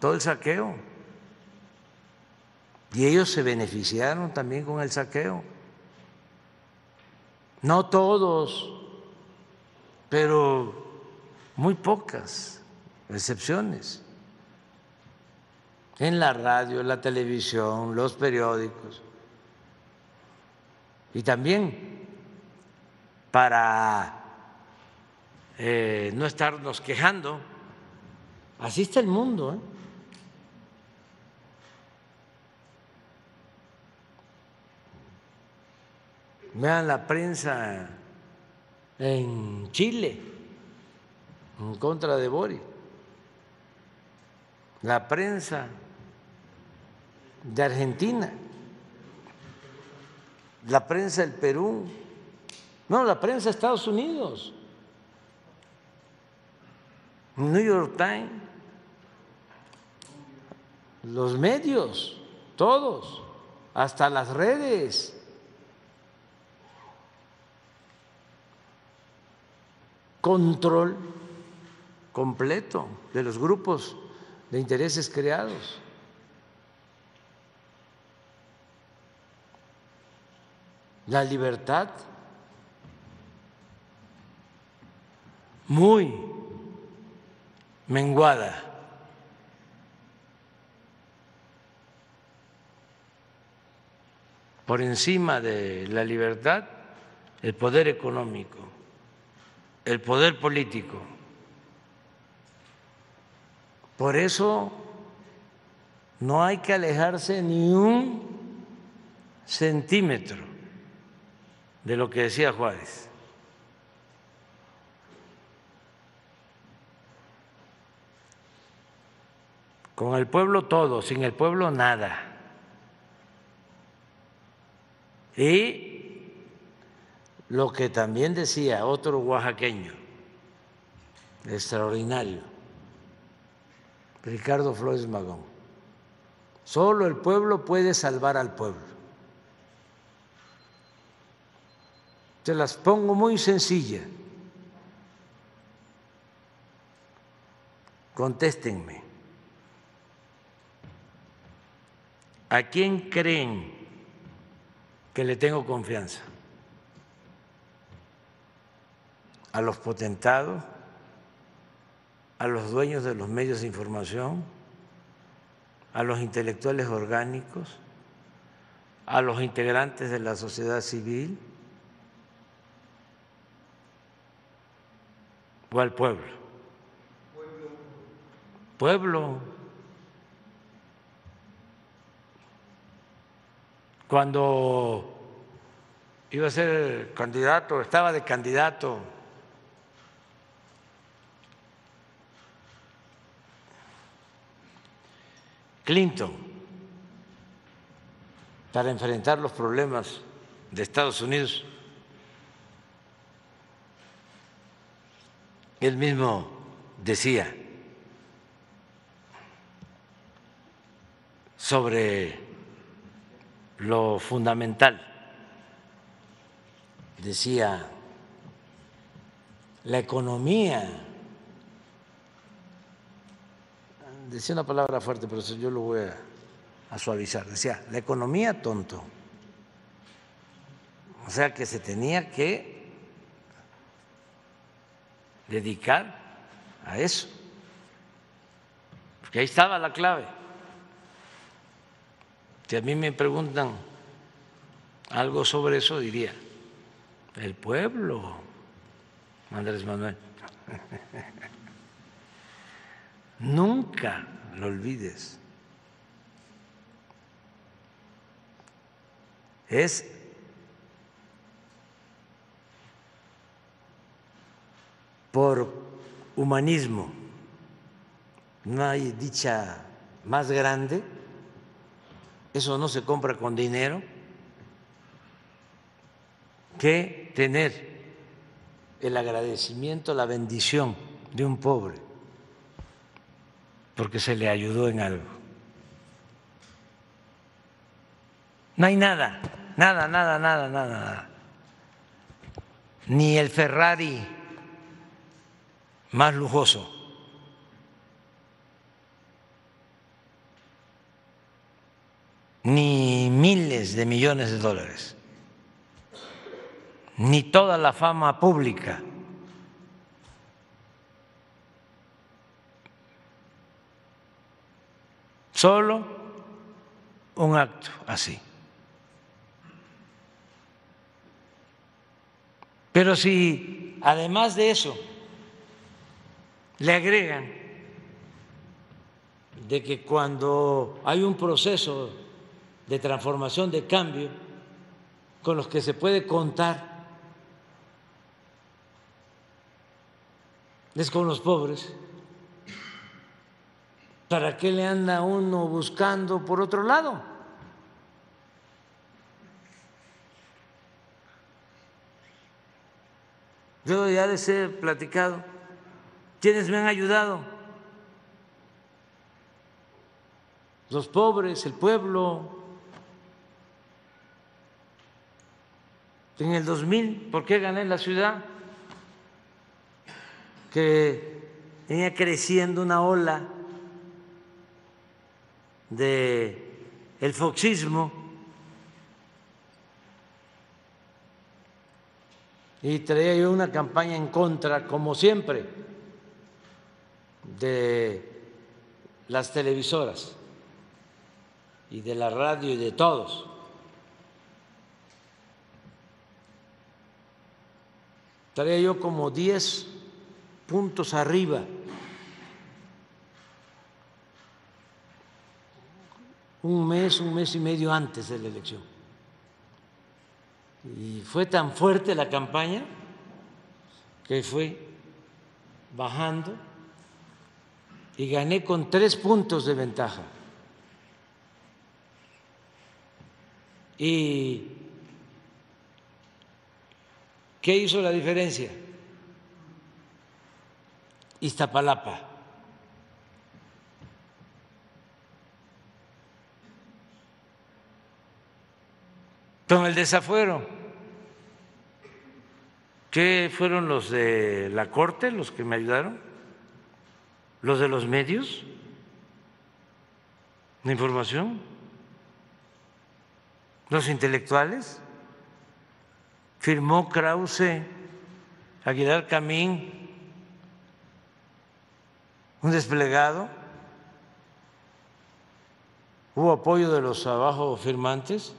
todo el saqueo. Y ellos se beneficiaron también con el saqueo. No todos, pero muy pocas excepciones. En la radio, en la televisión, los periódicos y también para eh, no estarnos quejando. Así está el mundo. ¿eh? Vean la prensa en Chile en contra de Bori. La prensa de Argentina la prensa del Perú, no, la prensa de Estados Unidos, New York Times, los medios, todos, hasta las redes. Control completo de los grupos de intereses creados. La libertad muy menguada. Por encima de la libertad, el poder económico, el poder político. Por eso no hay que alejarse ni un centímetro de lo que decía Juárez. Con el pueblo todo, sin el pueblo nada. Y lo que también decía otro oaxaqueño, extraordinario, Ricardo Flores Magón, solo el pueblo puede salvar al pueblo. Se las pongo muy sencilla. contéstenme. ¿A quién creen que le tengo confianza? ¿A los potentados? ¿A los dueños de los medios de información? ¿A los intelectuales orgánicos? ¿A los integrantes de la sociedad civil? ¿O al pueblo? Pueblo. Cuando iba a ser candidato, estaba de candidato Clinton para enfrentar los problemas de Estados Unidos. Él mismo decía sobre lo fundamental, decía la economía decía una palabra fuerte, pero yo lo voy a, suavizar. Decía, la economía tonto. O sea que se tenía que dedicar a eso. Porque ahí estaba la clave. Si a mí me preguntan algo sobre eso, diría, el pueblo, Andrés Manuel. Nunca lo olvides. Es por humanismo. No hay dicha más grande. Eso no se compra con dinero que tener el agradecimiento, la bendición de un pobre porque se le ayudó en algo. No hay nada, nada, nada, nada, nada, nada. Ni el Ferrari más lujoso. Ni miles de millones de dólares. Ni toda la fama pública Solo un acto así. Pero si además de eso le agregan de que cuando hay un proceso de transformación, de cambio, con los que se puede contar, es con los pobres, ¿Para qué le anda uno buscando por otro lado? Yo ya les he platicado quiénes me han ayudado. Los pobres, el pueblo. En el 2000, ¿por qué gané la ciudad? Que venía creciendo una ola de el foxismo y traía yo una campaña en contra, como siempre, de las televisoras y de la radio y de todos. Traía yo como 10 puntos arriba un mes, un mes y medio antes de la elección. Y fue tan fuerte la campaña que fue bajando y gané con tres puntos de ventaja. ¿Y qué hizo la diferencia? Iztapalapa. Con el desafuero. ¿Qué fueron los de la Corte los que me ayudaron? Los de los medios de información, los intelectuales. Firmó Krause, Aguilar Camín, un desplegado. Hubo apoyo de los abajo firmantes.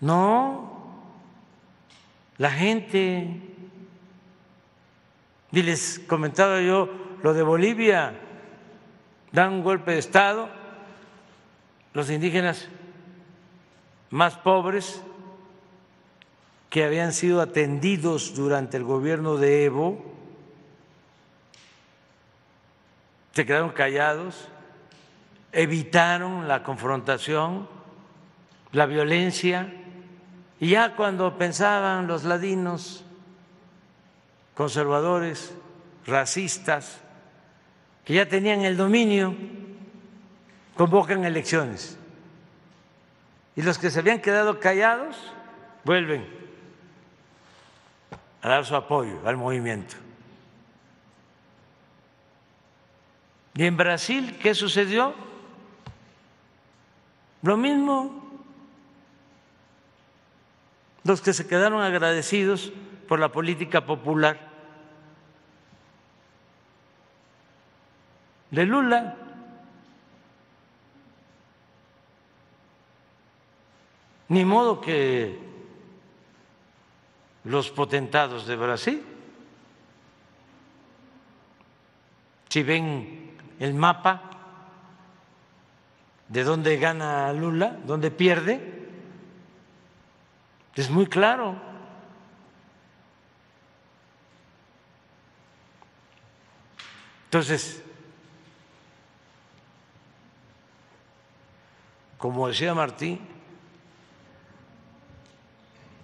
No, la gente. Y les comentaba yo lo de Bolivia, dan un golpe de Estado, los indígenas más pobres que habían sido atendidos durante el gobierno de Evo, se quedaron callados, evitaron la confrontación, la violencia, y ya cuando pensaban los ladinos, conservadores, racistas, que ya tenían el dominio, convocan elecciones. Y los que se habían quedado callados vuelven a dar su apoyo al movimiento. ¿Y en Brasil qué sucedió? Lo mismo. Los que se quedaron agradecidos por la política popular de Lula. Ni modo que los potentados de Brasil, si ven el mapa de dónde gana Lula, dónde pierde, es muy claro. Entonces, como decía Martín,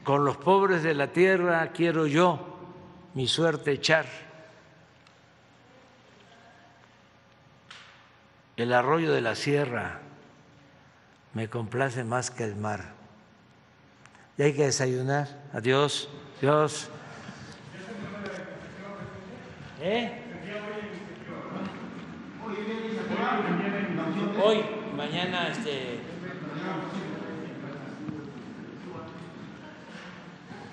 con los pobres de la tierra quiero yo mi suerte echar. El arroyo de la sierra me complace más que el mar. Y hay que desayunar. Adiós. Dios. ¿Eh? Hoy, mañana, este. Amen.